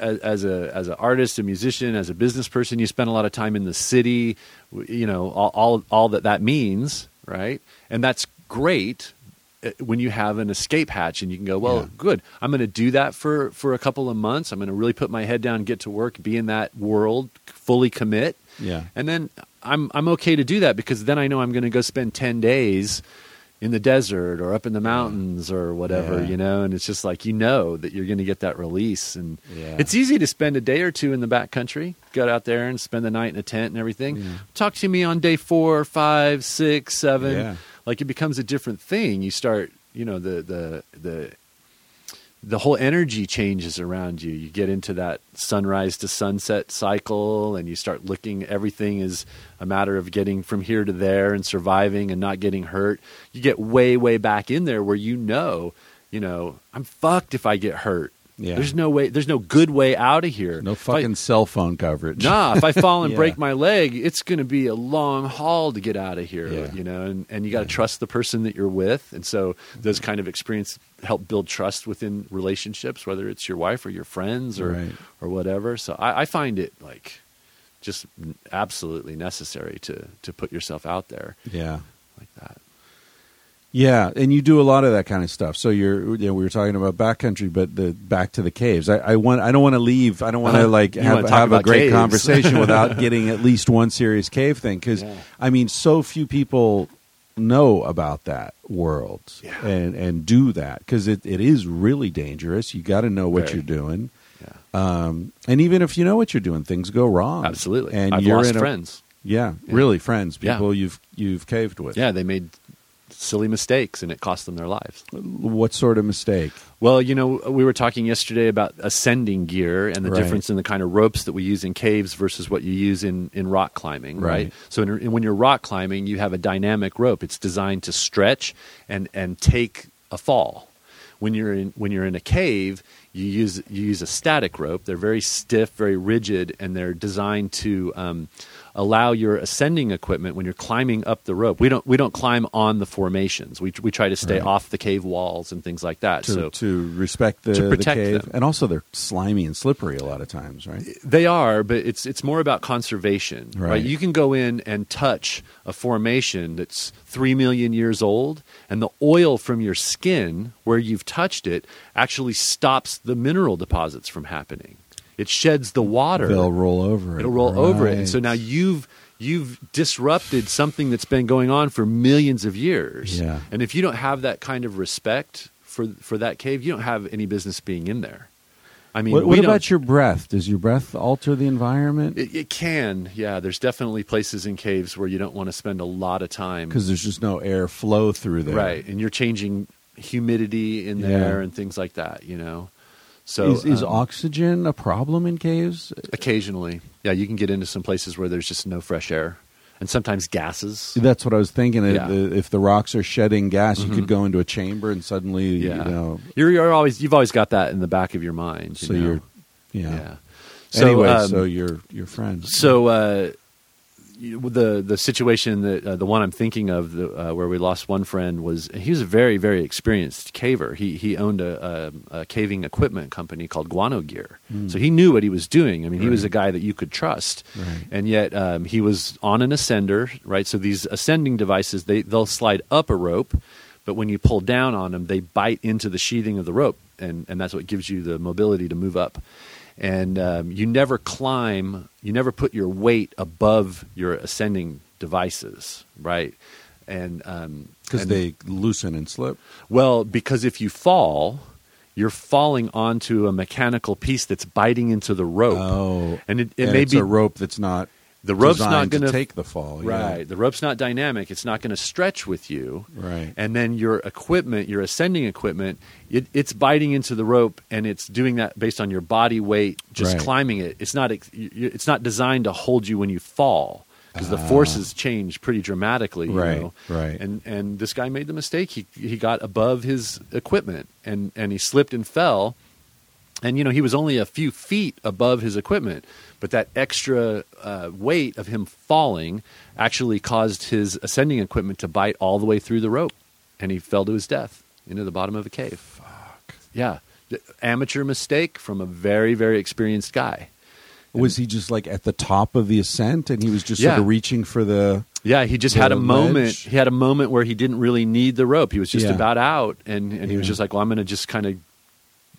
as, as a as an artist, a musician, as a business person, you spend a lot of time in the city. You know, all all, all that that means, right? And that's great Uh, when you have an escape hatch and you can go, well, Yeah. good. I'm going to do that for for a couple of months. I'm going to really put my head down, get to work, be in that world, fully commit. Yeah. And then I'm I'm okay to do that because then I know I'm going to go spend 10 days in the desert or up in the mountains or whatever, Yeah. you know, and it's just like you know that you're going to get that release and Yeah. it's easy to spend a day or two in the back country, go out there and spend the night in a tent and everything. Yeah. Talk to me on day four, five, six, seven. Like it becomes a different thing. You start, you know, the the the the whole energy changes around you. You get into that sunrise to sunset cycle and you start looking everything is a matter of getting from here to there and surviving and not getting hurt. You get way way back in there where you know, you know, I'm fucked if I get hurt. Yeah. There's no way there's no good way out of here. No If I- fucking cell phone coverage. Nah, if I fall and Yeah. break my leg, it's going to be a long haul to get out of here, Yeah. you know, and, and you got to trust the person that you're with. And so those kind of experience help build trust within relationships, whether it's your wife or your friends or, Right. or whatever. So I, I find it like just absolutely necessary to, to put yourself out there Yeah. Yeah, and you do a lot of that kind of stuff. So you're, you know, we were talking about backcountry, but the back to the caves. I, I want, I don't want to leave. I don't want to Uh, like you have, have a great caves. conversation without getting at least one serious cave thing. Because Yeah. I mean, so few people know about that world Yeah. and and do that because it, it is really dangerous. You got to know what Very. you're doing. Yeah. Um, and even if you know what you're doing, things go wrong. Absolutely. And I've you're lost in a- friends. Yeah, Yeah. really, friends, people you've you've caved with. Yeah, they made silly mistakes, and it cost them their lives. What sort of mistake? Well, you know, we were talking yesterday about ascending gear and the Right. difference in the kind of ropes that we use in caves versus what you use in, in rock climbing, right? Right. So in, when you're rock climbing, you have a dynamic rope. It's designed to stretch and, and take a fall. When you're in when you're in a cave, you use you use a static rope. They're very stiff, very rigid, and they're designed to um, allow your ascending equipment when you're climbing up the rope. We don't we don't climb on the formations. We we try to stay Right. off the cave walls and things like that. To, so to respect the, To the cave, them. and also they're slimy and slippery a lot of times, right? They are, but it's it's more about conservation, right. Right. You can go in and touch a formation that's three million years old, and the oil from your skin where you've touched it actually stops the mineral deposits from happening. It sheds the water. They'll roll over it. It'll roll over it, and so now you've you've disrupted something that's been going on for millions of years. Yeah. And if you don't have that kind of respect for for that cave, you don't have any business being in there. I mean, What, what about your breath? Does your breath alter the environment? It, it can, yeah. There's definitely places in caves where you don't want to spend a lot of time, Because there's just no air flow through there. right? And you're changing humidity in Yeah. there and things like that. You know, so is, is um, oxygen a problem in caves? occasionally, yeah, you can get into some places where there's just no fresh air, and sometimes gases. That's what I was thinking. If- Yeah. Mm-hmm. If the rocks are shedding gas, you could go into a chamber and suddenly, Yeah, you know. you're, you're always you've always got that in the back of your mind. you So know? you're, yeah. yeah. So, anyway, um, so you're your friend. So uh, the the situation that uh, the one I'm thinking of, the, uh, where we lost one friend, was he was a very very experienced caver. He he owned a, a, a caving equipment company called Guano Gear, so he knew what he was doing. I mean, he was a guy that you could trust, Right. and yet um, he was on an ascender, right? So these ascending devices they they'll slide up a rope. But when you pull down on them, they bite into the sheathing of the rope, and, and that's what gives you the mobility to move up and um, you never climb you never put your weight above your ascending devices right and um, Because and- they loosen and slip. well because if you fall you're falling onto a mechanical piece that's biting into the rope Oh, and it, it and may be a rope that's not the rope's not going to take the fall. yeah. right the rope's not dynamic it's not going to stretch with you Right. and then your equipment, your ascending equipment, it, it's biting into the rope, and it's doing that based on your body weight, just Right. climbing it. It's not ex- you- you- it's not designed to hold you when you fall because the forces change pretty dramatically. You Ah. Right, know? right. And and this guy made the mistake. He he got above his equipment, and and he slipped and fell. And you know he was only a few feet above his equipment, but that extra uh, weight of him falling actually caused his ascending equipment to bite all the way through the rope, and he fell to his death into the bottom of a cave. Fuck. Yeah, amateur mistake from a very very experienced guy. Was he just like at the top of the ascent and he was just Yeah. sort of reaching for the. Yeah, he just had a moment. He had a moment where he didn't really need the rope. He was just Yeah. about out, and, and he was just like, "Well, I'm going to just kind of,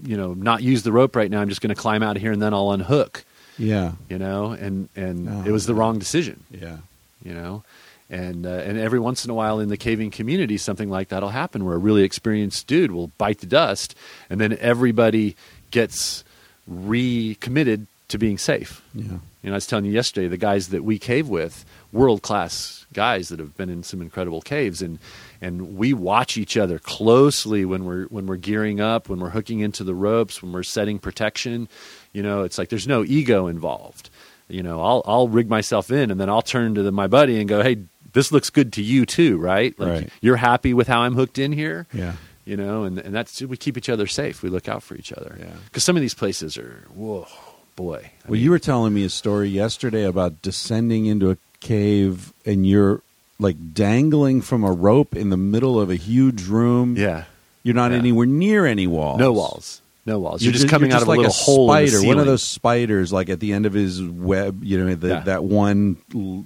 you know, not use the rope right now. I'm just going to climb out of here, and then I'll unhook." Yeah. You know, and and Oh, it was the wrong decision. Yeah. You know, and uh, and every once in a while in the caving community, something like that'll happen, where a really experienced dude will bite the dust, and then everybody gets recommitted to being safe. Yeah. You know, I was telling you yesterday, the guys that we cave with, world class guys that have been in some incredible caves, and and we watch each other closely when we're when we're gearing up, when we're hooking into the ropes, when we're setting protection. You know, it's like there's no ego involved. You know, I'll I'll rig myself in, and then I'll turn to the, my buddy and go, "Hey, this looks good to you too, right? Like Right. you're happy with how I'm hooked in here." Yeah. You know, and and that's we keep each other safe. We look out for each other. Yeah. Because some of these places are whoa, boy. I Well, mean, you were telling me a story yesterday about descending into a cave and you're like dangling from a rope in the middle of a huge room. yeah. You're not Yeah. anywhere near any walls. No walls. No walls. You're, just coming you're out of like a little hole. in the spider, one of those spiders, like at the end of his web. You know, the, Yeah. that one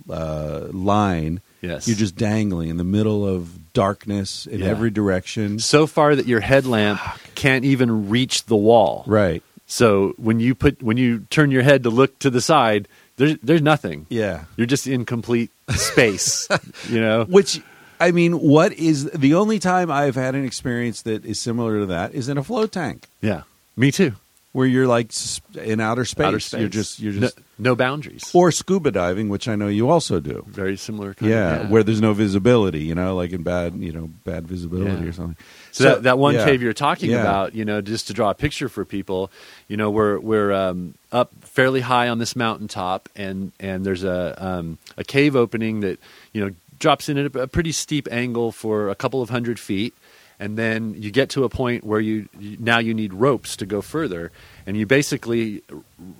uh, line. Yes. You're just dangling in the middle of darkness in Yeah. every direction. so far that your headlamp can't even reach the wall. Right. So when you put when you turn your head to look to the side, there's there's nothing. Yeah. You're just in complete space. you know. Which, I mean, what is the only time I've had an experience that is similar to that is in a float tank. Yeah. Me too. where you're like in outer space. Outer space. You're just you're just no, boundaries. or scuba diving, which I know you also do. Very similar. Kind Yeah, of, where there's no visibility, you know, like in bad, you know, bad visibility Yeah. or something. So, that, that one yeah. cave you're talking Yeah. about, you know, just to draw a picture for people, you know, we're we're um, up fairly high on this mountaintop, and and there's a um, a cave opening that you know drops in at a pretty steep angle for a couple of hundred feet, and then you get to a point where you, now you need ropes to go further, and you basically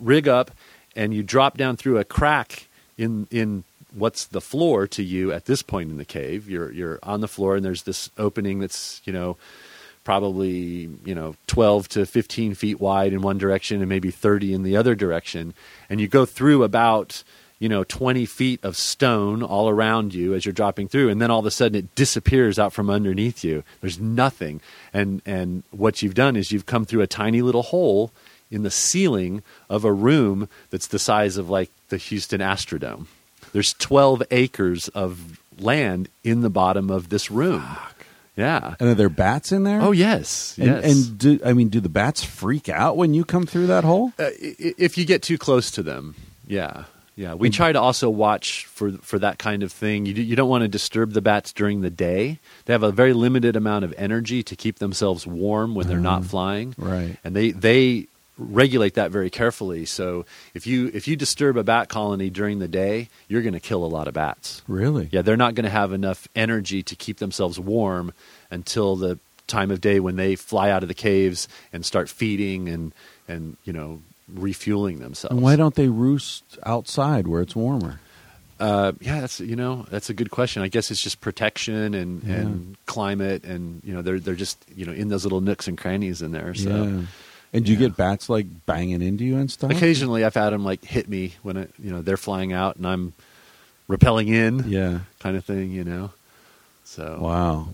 rig up and you drop down through a crack in in what's the floor to you at this point in the cave. You're you're on the floor and there's this opening that's you know probably you know 12 to 15 feet wide in one direction and maybe 30 in the other direction, and you go through about you know 20 feet of stone all around you as you're dropping through and then all of a sudden it disappears out from underneath you. There's nothing. And and what you've done is you've come through a tiny little hole in the ceiling of a room that's the size of like the Houston Astrodome. There's 12 acres of land in the bottom of this room. Yeah. And are there bats in there? oh yes. And, yes. and do I mean, do the bats freak out when you come through that hole? uh, if you get too close to them, yeah, yeah. We try to also watch for for that kind of thing. You you don't want to disturb the bats during the day. They have a very limited amount of energy to keep themselves warm when they're not mm. flying, right. And they they regulate that very carefully. So if you if you disturb a bat colony during the day, you're going to kill a lot of bats. Really? Yeah, they're not going to have enough energy to keep themselves warm until the time of day when they fly out of the caves and start feeding and and you know refueling themselves. And why don't they roost outside where it's warmer? Uh, yeah, that's you know that's a good question. I guess it's just protection and, Yeah. and climate, and you know they're they're just you know in those little nooks and crannies in there. So yeah. And do you yeah. get bats like banging into you and stuff? occasionally I've had them like hit me when it, you know they're flying out and I'm rappelling in, Yeah. kind of thing. You know, so Wow.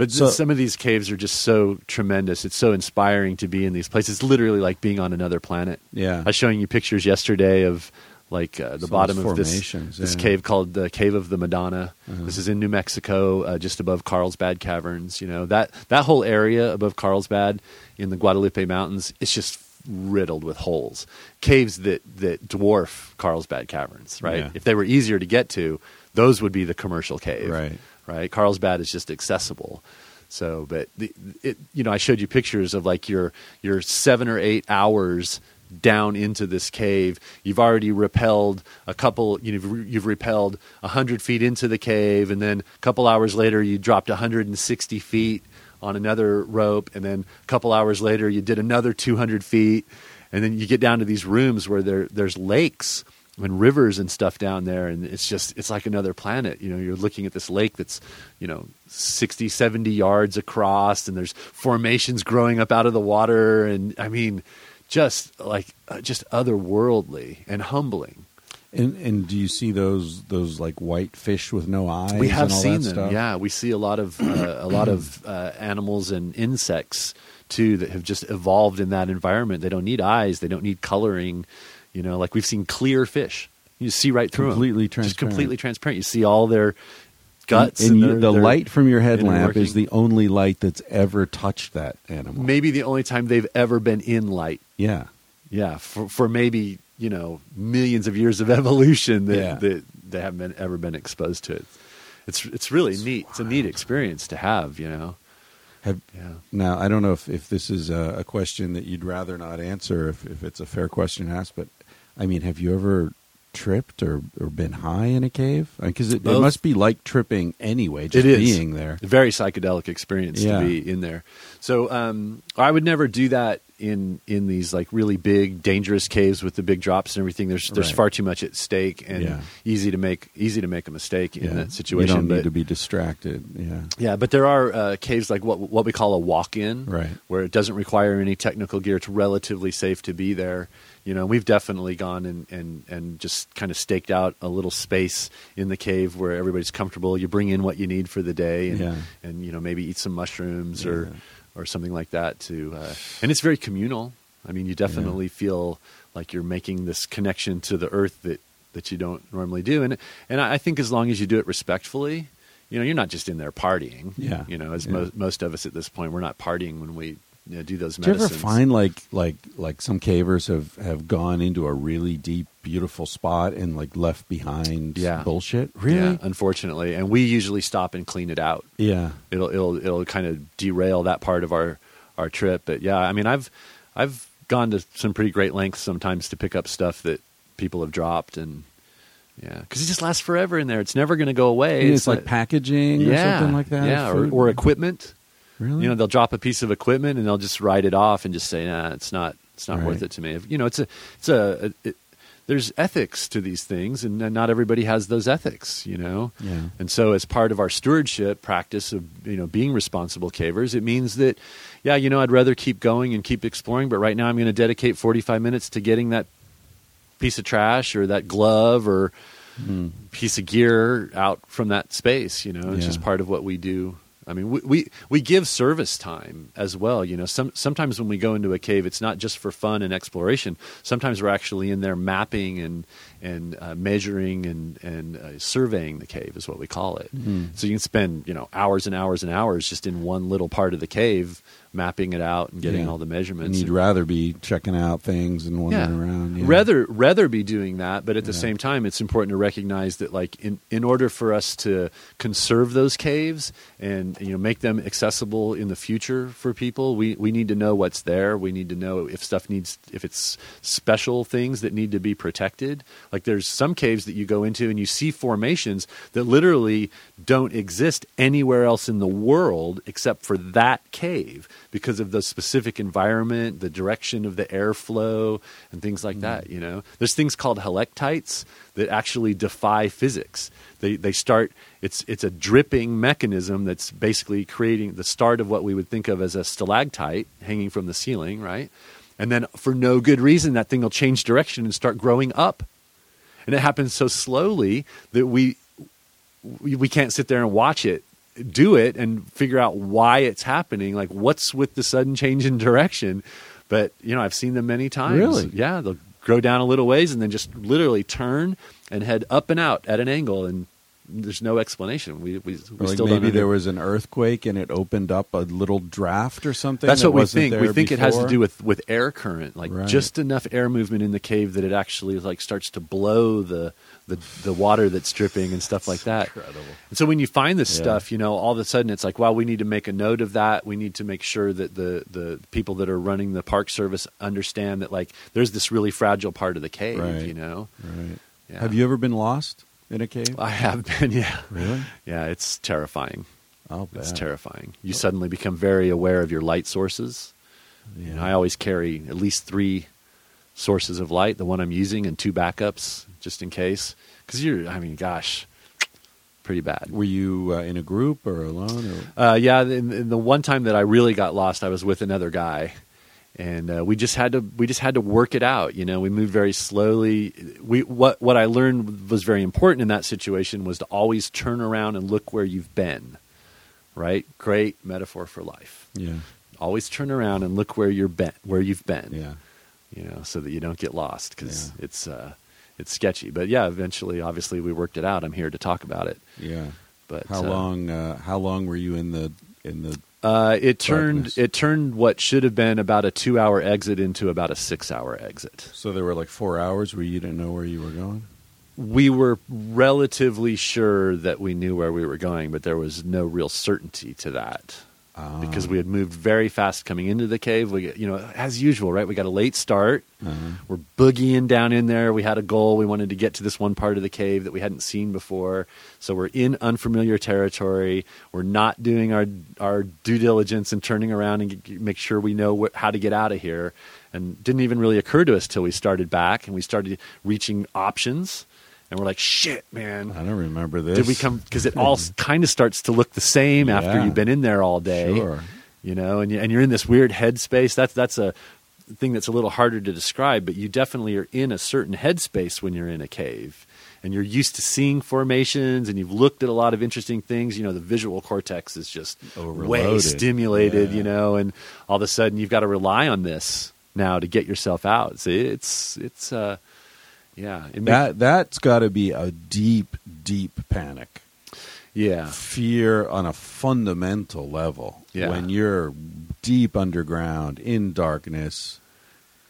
But So- some of these caves are just so tremendous. It's so inspiring to be in these places. It's literally like being on another planet. Yeah. I was showing you pictures yesterday of like uh, the Some bottom of this formations, this cave called the Cave of the Madonna. Uh-huh. This is in New Mexico, uh, just above Carlsbad Caverns. You know that that whole area above Carlsbad in the Guadalupe Mountains. It's just riddled with holes, caves that that dwarf Carlsbad Caverns. Right. Yeah. If they were easier to get to, those would be the commercial cave Right. Right? Carlsbad is just accessible. So, but the, it, you know, I showed you pictures of like your your seven or eight hours down into this cave. You've already rappelled a couple. You know, you've, rappelled hundred feet into the cave, and then a couple hours later, you dropped 160 feet on another rope, and then a couple hours later, you did another 200 feet, and then you get down to these rooms where there there's lakes and rivers and stuff down there and it's just it's like another planet. You know you're looking at this lake that's you know 60 70 yards across and there's formations growing up out of the water. And i mean just like uh, just otherworldly and humbling. And and do you see those those like white fish with no eyes? we have and all seen them. Stuff? yeah we see a lot of uh, a lot of uh, animals and insects too that have just evolved in that environment. They don't need eyes. They don't need coloring you know like we've seen clear fish. You see right through Completely just transparent. completely transparent. You see all their guts And, and, you, their- the their light from your headlamp is the only light that's ever touched that animal. maybe the only time they've ever been in light. Yeah. yeah for, for maybe you know millions of years of evolution that, Yeah. that they haven't been, ever been exposed to it. It's it's really neat. It's a neat experience to have you know? Have yeah. now I don't know if, if this is a, a question that you'd rather not answer if, if it's a fair question to ask, but I mean, have you ever tripped or, or been high in a cave? Because it, it must be like tripping anyway, just it is being there. A very psychedelic experience Yeah. to be in there. So um, I would never do that in in these like really big, dangerous caves with the big drops and everything. There's there's Right. far too much at stake and Yeah. easy to make easy to make a mistake in that situation. You don't but, need to be distracted. Yeah. yeah, but there are uh, caves like what what we call a walk-in, Right. where it doesn't require any technical gear. It's relatively safe to be there. You know, we've definitely gone and, and, and just kind of staked out a little space in the cave where everybody's comfortable. You bring in what you need for the day, and, Yeah. and you know maybe eat some mushrooms or Yeah. or something like that. To uh, and it's very communal. I mean, you definitely feel like you're making this connection to the earth that that you don't normally do, and and I think as long as you do it respectfully, you know, you're not just in there partying. Yeah. You know, as Yeah. mo- most of us at this point, we're not partying when we you know, do those Do you ever find like like like some cavers have have gone into a really deep, beautiful spot and like left behind Yeah. bullshit? Yeah, Really? unfortunately, and we usually stop and clean it out. Yeah. It'll it'll it'll kind of derail that part of our our trip. But yeah, I mean, I've I've gone to some pretty great lengths sometimes to pick up stuff that people have dropped, and yeah, because it just lasts forever in there. It's never going to go away. It's, like not- packaging or yeah, something like that. Yeah, or, or equipment. Really? You know, they'll drop a piece of equipment and they'll just write it off and just say, "Nah, it's not. It's not Right. worth it to me." You know, it's a, it's a. It, there's ethics to these things, and not everybody has those ethics. You know, Yeah. and so as part of our stewardship practice of you know being responsible cavers, it means that, yeah, you know, I'd rather keep going and keep exploring, but right now I'm going to dedicate 45 minutes to getting that piece of trash or that glove or Mm. piece of gear out from that space. You know, it's Yeah. just part of what we do. I mean, we, we we give service time as well. You know, some sometimes when we go into a cave, it's not just for fun and exploration. Sometimes we're actually in there mapping and and uh, measuring and and uh, surveying the cave is what we call it. Mm. So you can spend you know hours and hours and hours just in one little part of the cave, mapping it out and getting Yeah. all the And measurements. you'd rather be checking out things and wandering around. Yeah. Rather rather be doing that, but at the Yeah. same time, it's important to recognize that, like, in in order for us to conserve those caves and you know make them accessible in the future for people, we we need to know what's there. We need to know if stuff needs if it's special things that need to be protected. Like, there's some caves that you go into and you see formations that literally don't exist anywhere else in the world except for that cave because of the specific environment, the direction of the airflow, and things like mm. that. You know, there's things called helictites that actually defy physics. They they start. It's it's a dripping mechanism that's basically creating the start of what we would think of as a stalactite hanging from the ceiling, right? And then for no good reason, that thing will change direction and start growing up. And it happens so slowly that we, we can't sit there and watch it do it and figure out why it's happening like what's with the sudden change in direction but you know i've seen them many times Really? yeah they'll grow down a little ways and then just literally turn and head up and out at an angle and there's no explanation we, we, we like still maybe there was an earthquake and it opened up a little draft or something. that's that what we think. We think it has to do with, with air current, like Right. just enough air movement in the cave that it actually like starts to blow the the, the water that's dripping and stuff like that. Incredible. And so when you find this Yeah. stuff, you know, all of a sudden it's like, wow, we need to make a note of that. We need to make sure that the the people that are running the park service understand that like there's this really fragile part of the cave. Right. You know, Right. Yeah. Have you ever been lost in a cave? I have been, yeah, Really? yeah. It's terrifying. I'll bet. It's terrifying. You suddenly become very aware of your light sources. Yeah. You know, I always carry at least three sources of light, the one I'm using, and two backups just in case. Because you're, I mean, gosh, pretty bad. Were you uh, in a group or alone? Or? Uh, yeah, in, in the one time that I really got lost, I was with another guy, and uh, we just had to we just had to work it out. You know, we moved very slowly. We what what I learned was very important in that situation was to always turn around and look where you've been. Right, great metaphor for life. Yeah. Always turn around and look where you're been, where you've been. Yeah. You know, so that you don't get lost because Yeah. it's uh, it's sketchy. But yeah, eventually, obviously, we worked it out. I'm here to talk about it. Yeah. But How uh, long? Uh, how long were you in the in the? Uh, it turned Darkness. it turned what should have been about a two hour exit into about a six hour exit. So there were like four hours where you didn't know where you were going. We were relatively sure that we knew where we were going, but there was no real certainty to that. Because we had moved very fast coming into the cave. We, you know, as usual, right? We got a late start. Uh-huh. We're boogieing down in there. We had a goal. We wanted to get to this one part of the cave that we hadn't seen before. So we're in unfamiliar territory. We're not doing our our due diligence and turning around and get, make sure we know wh- how to get out of here. And didn't even really occur to us till we started back and we started reaching options. And we're like, shit, man. I don't remember this. Did we come? Because it all kind of starts to look the same after you've been in there all day Sure. you know, and you, and you're in this weird headspace. That's that's a thing that's a little harder to describe, but you definitely are in a certain headspace when you're in a cave, and you're used to seeing formations, and you've looked at a lot of interesting things. You know, the visual cortex is just way stimulated. Yeah. You know, and all of a sudden you've got to rely on this now to get yourself out. So it's it's uh, yeah, it makes- That that's got to be a deep, deep panic. Yeah. fear on a fundamental level Yeah. when you're deep underground in darkness.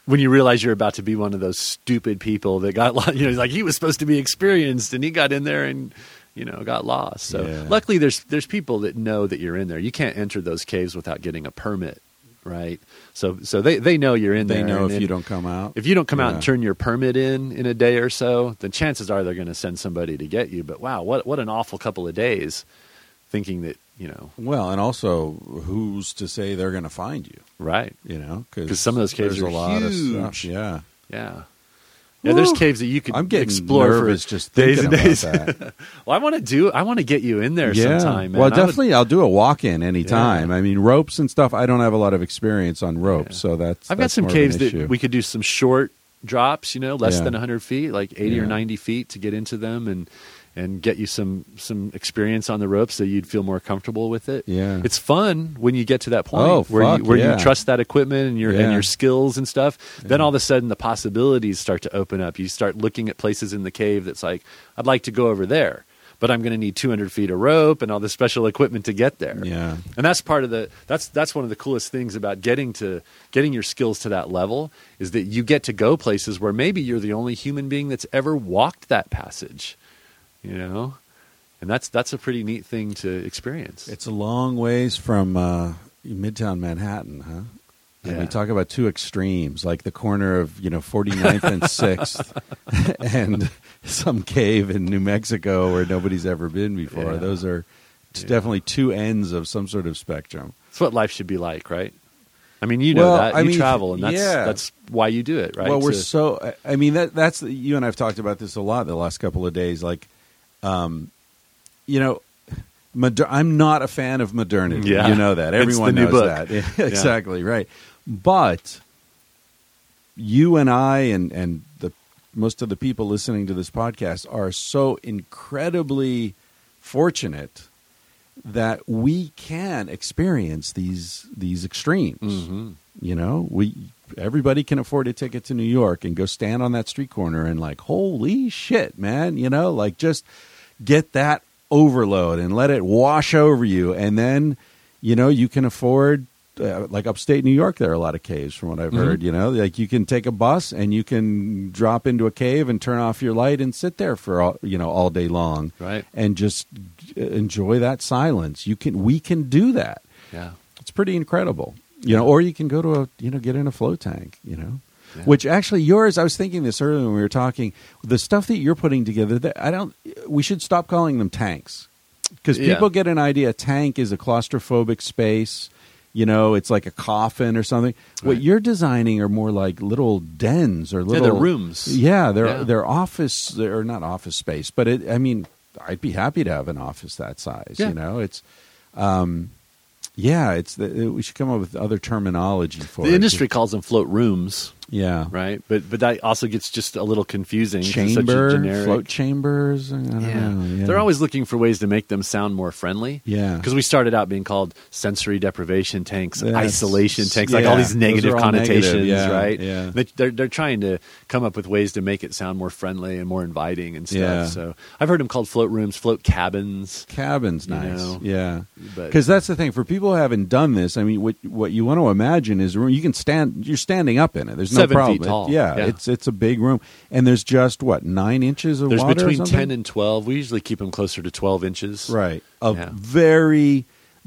when you realize you're about to be one of those stupid people that got lost, you know, like he was supposed to be experienced and he got in there and you know got lost. So Yeah. luckily, there's there's people that know that you're in there. You can't enter those caves without getting a permit, right? So so they they know you're in They there. know and if you don't come out. If you don't come out and turn your permit in in a day or so, then chances are they're going to send somebody to get you. But wow, what what an awful couple of days, thinking that you know, Well, and also, who's to say they're going to find you? right? You know, cuz some of those there's are a lot of huge. stuff. Yeah, Yeah. Yeah, there's caves that you could I'm getting explore nervous for just days thinking and days. that. Well, I want to do. I want to get you in there yeah. sometime. Man. Well, I would- definitely, I'll do a walk-in anytime. Yeah. I mean, ropes and stuff. I don't have a lot of experience on ropes, Yeah. so that's. I've got that's some more caves that we could do some short drops. You know, less Yeah. than 100 feet, like 80 or 90 feet, to get into them and and get you some some experience on the ropes so you'd feel more comfortable with it. Yeah. it's fun when you get to that point Oh, where fuck, you, where yeah. you trust that equipment and your Yeah. and your skills and stuff. Then all of a sudden the possibilities start to open up. You start looking at places in the cave that's like, I'd like to go over there. But I'm going to need 200 feet of rope and all this special equipment to get there. Yeah. And that's part of the that's that's one of the coolest things about getting to getting your skills to that level is that you get to go places where maybe you're the only human being that's ever walked that passage. You know? And that's that's a pretty neat thing to experience. It's a long ways from uh, Midtown Manhattan, huh? And we talk about two extremes, like the corner of you know 49th and 6th, and some cave in New Mexico where nobody's ever been before. Yeah. Those are Yeah. definitely two ends of some sort of spectrum. It's what life should be like, right? I mean, you know Well, that. I you mean, travel and that's yeah. that's why you do it, right? Well, we're To- so. I- I mean, that that's you and I've talked about this a lot the last couple of days. Like, um, you know, moder- I'm not a fan of modernity. Yeah. You know that. Everyone knows that. Yeah, exactly right. But you and I and and the most of the people listening to this podcast are so incredibly fortunate that we can experience these these extremes. Mhm. You know, we everybody can afford a ticket to New York and go stand on that street corner and like, holy shit, man, you know, like just get that overload and let it wash over you, and then you know you can afford. Uh, like upstate New York, there are a lot of caves, from what I've Mhm. heard. You know, like you can take a bus and you can drop into a cave and turn off your light and sit there for all, you know all day long, Right. And just enjoy that silence. You can, we can do that. Yeah. It's pretty incredible. You know, or you can go to a, you know, get in a float tank, you know. Yeah. Which actually yours, I was thinking this earlier when we were talking, the stuff that you're putting together, that I don't we should stop calling them tanks. Yeah. people get an idea a tank is a claustrophobic space, you know, it's like a coffin or something. What you're designing are more like little dens or Yeah, little they're rooms. Yeah, they're Yeah. they're office they're not office space, but it I mean, I'd be happy to have an office that size, Yeah. you know. It's um yeah, it's the, we should come up with other terminology for it. The it. industry calls them float rooms, Yeah. right? But but that also gets just a little confusing. 'cause it's such a Chamber, generic- float chambers. I don't Yeah. know. yeah. They're always looking for ways to make them sound more friendly. Yeah. Because we started out being called sensory deprivation tanks, That's- isolation tanks, like all these negative all connotations, negative, yeah, right? yeah. They, they're, they're trying to come up with ways to make it sound more friendly and more inviting and stuff. Yeah. So I've heard them called float rooms, float cabins. cabins nice. know, yeah. but- Because that's the thing for people who haven't done this. I mean, what what you want to imagine is room you can stand. You're standing up in it. There's no Seven problem. feet tall. It- yeah, Yeah. it's it's a big room, and there's just what nine inches of There's water. or between? 10 and 12. We usually keep them closer to 12 inches. right of Yeah. very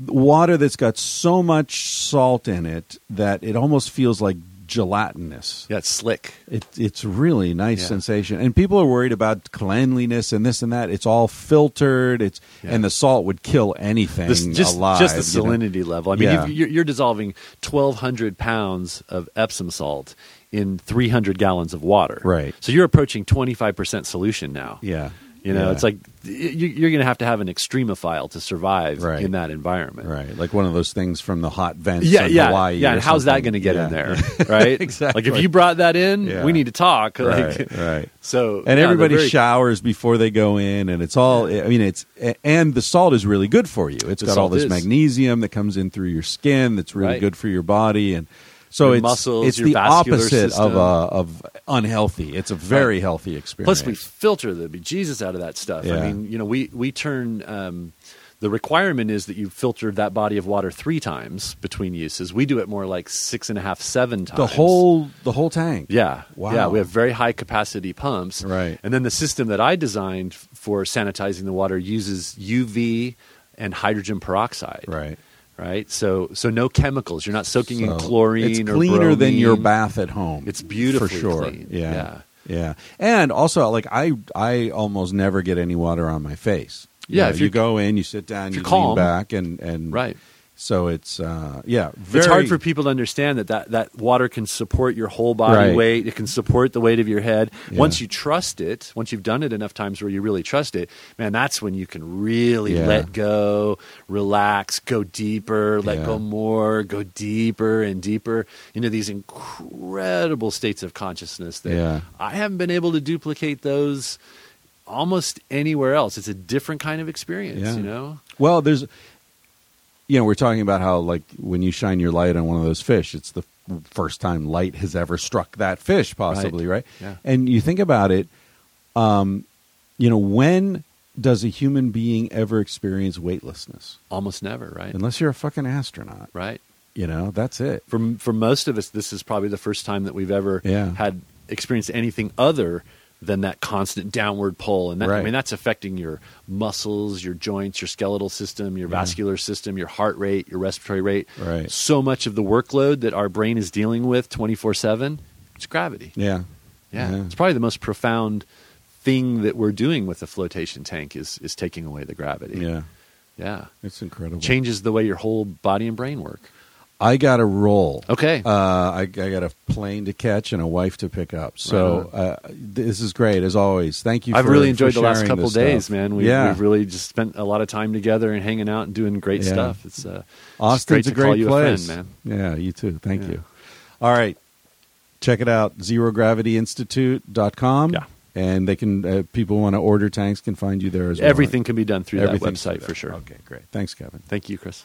water that's got so much salt in it that it almost feels like gelatinous. Yeah, it's slick. It, it's really nice Yeah. sensation, and people are worried about cleanliness and this and that. It's all filtered. It's Yeah. and the salt would kill anything This, just, alive. just the you know? salinity level. I mean, Yeah. you're, you're dissolving 1,200 pounds of Epsom salt in 300 gallons of water. Right. So you're approaching 25% solution now. Yeah, You know, Yeah. it's like you, you're going to have to have an extremophile to survive Right. in that environment. right, like one of those things from the hot vents. Yeah, in yeah, Hawaii yeah. And how's that going to get Yeah. in there, right? Exactly. Like if you brought that in, Yeah. we need to talk. Right, Like, right. So And everybody very- showers before they go in, and it's all. I mean, it's and the salt is really good for you. It's The got all this is. magnesium that comes in through your skin. That's really Right. good for your body, and So your it's muscles, it's the opposite system. of uh, of unhealthy. It's a very Right. healthy experience. Plus, we filter the bejesus out of that stuff. Yeah. I mean, you know, we we turn. Um, the requirement is that you filter that body of water three times between uses. We do it more like six and a half, seven times. the whole the whole tank. Yeah. Wow. Yeah. We have very high capacity pumps. Right. And then the system that I designed for sanitizing the water uses UV and hydrogen peroxide. Right. Right. So so no chemicals. You're not soaking in chlorine It's or cleaner than your bath at home. It's beautiful for sure. clean. Yeah. Yeah. yeah, And also, like I, I almost never get any water on my face. You Yeah, know, if you go in, you sit down, you lean calm. back, and and Right. So it's uh, yeah, very, it's hard for people to understand that, that that water can support your whole body Right. weight. It can support the weight of your head. Yeah. Once you trust it, once you've done it enough times where you really trust it, man, that's when you can really Yeah. let go, relax, go deeper, let Yeah. go more, go deeper and deeper into these incredible states of consciousness that Yeah. I haven't been able to duplicate those almost anywhere else. It's a different kind of experience, you know? Well, there's, you know, we're talking about how like when you shine your light on one of those fish, it's the first time light has ever struck that fish, possibly, right? Yeah. And you think about it, um, you know, when does a human being ever experience weightlessness? Almost never, right? Unless you're a fucking astronaut, Right. you know, that's it. for for most of us, this is probably the first time that we've ever Yeah. had experienced anything other than that constant downward pull, and that, Right. I mean that's affecting your muscles, your joints, your skeletal system, your Yeah. vascular system, your heart rate, your respiratory rate. Right. So much of the workload that our brain is dealing with twenty four seven, it's gravity. Yeah. Yeah. Yeah. it's probably the most profound thing that we're doing with the flotation tank is is taking away the gravity. Yeah. yeah, It's incredible. changes the way your whole body and brain work. I got a roll. Okay. Uh, I, I got a plane to catch and a wife to pick up. So uh, this is great as always. Thank you. I've for- really enjoyed the last couple days, stuff. man. We, yeah. We've really just spent a lot of time together and hanging out and doing great Yeah. stuff. It's uh, Austin's it's a great call great you place, a friend, man. Yeah, you too. Thank Yeah. you. All right. Check it out, zerogravityinstitute.com. Yeah. And they can, uh, people want to order tanks can find you there as well. Everything can be done through that website for sure. Okay, great. Thanks, Kevin. Thank you, Chris.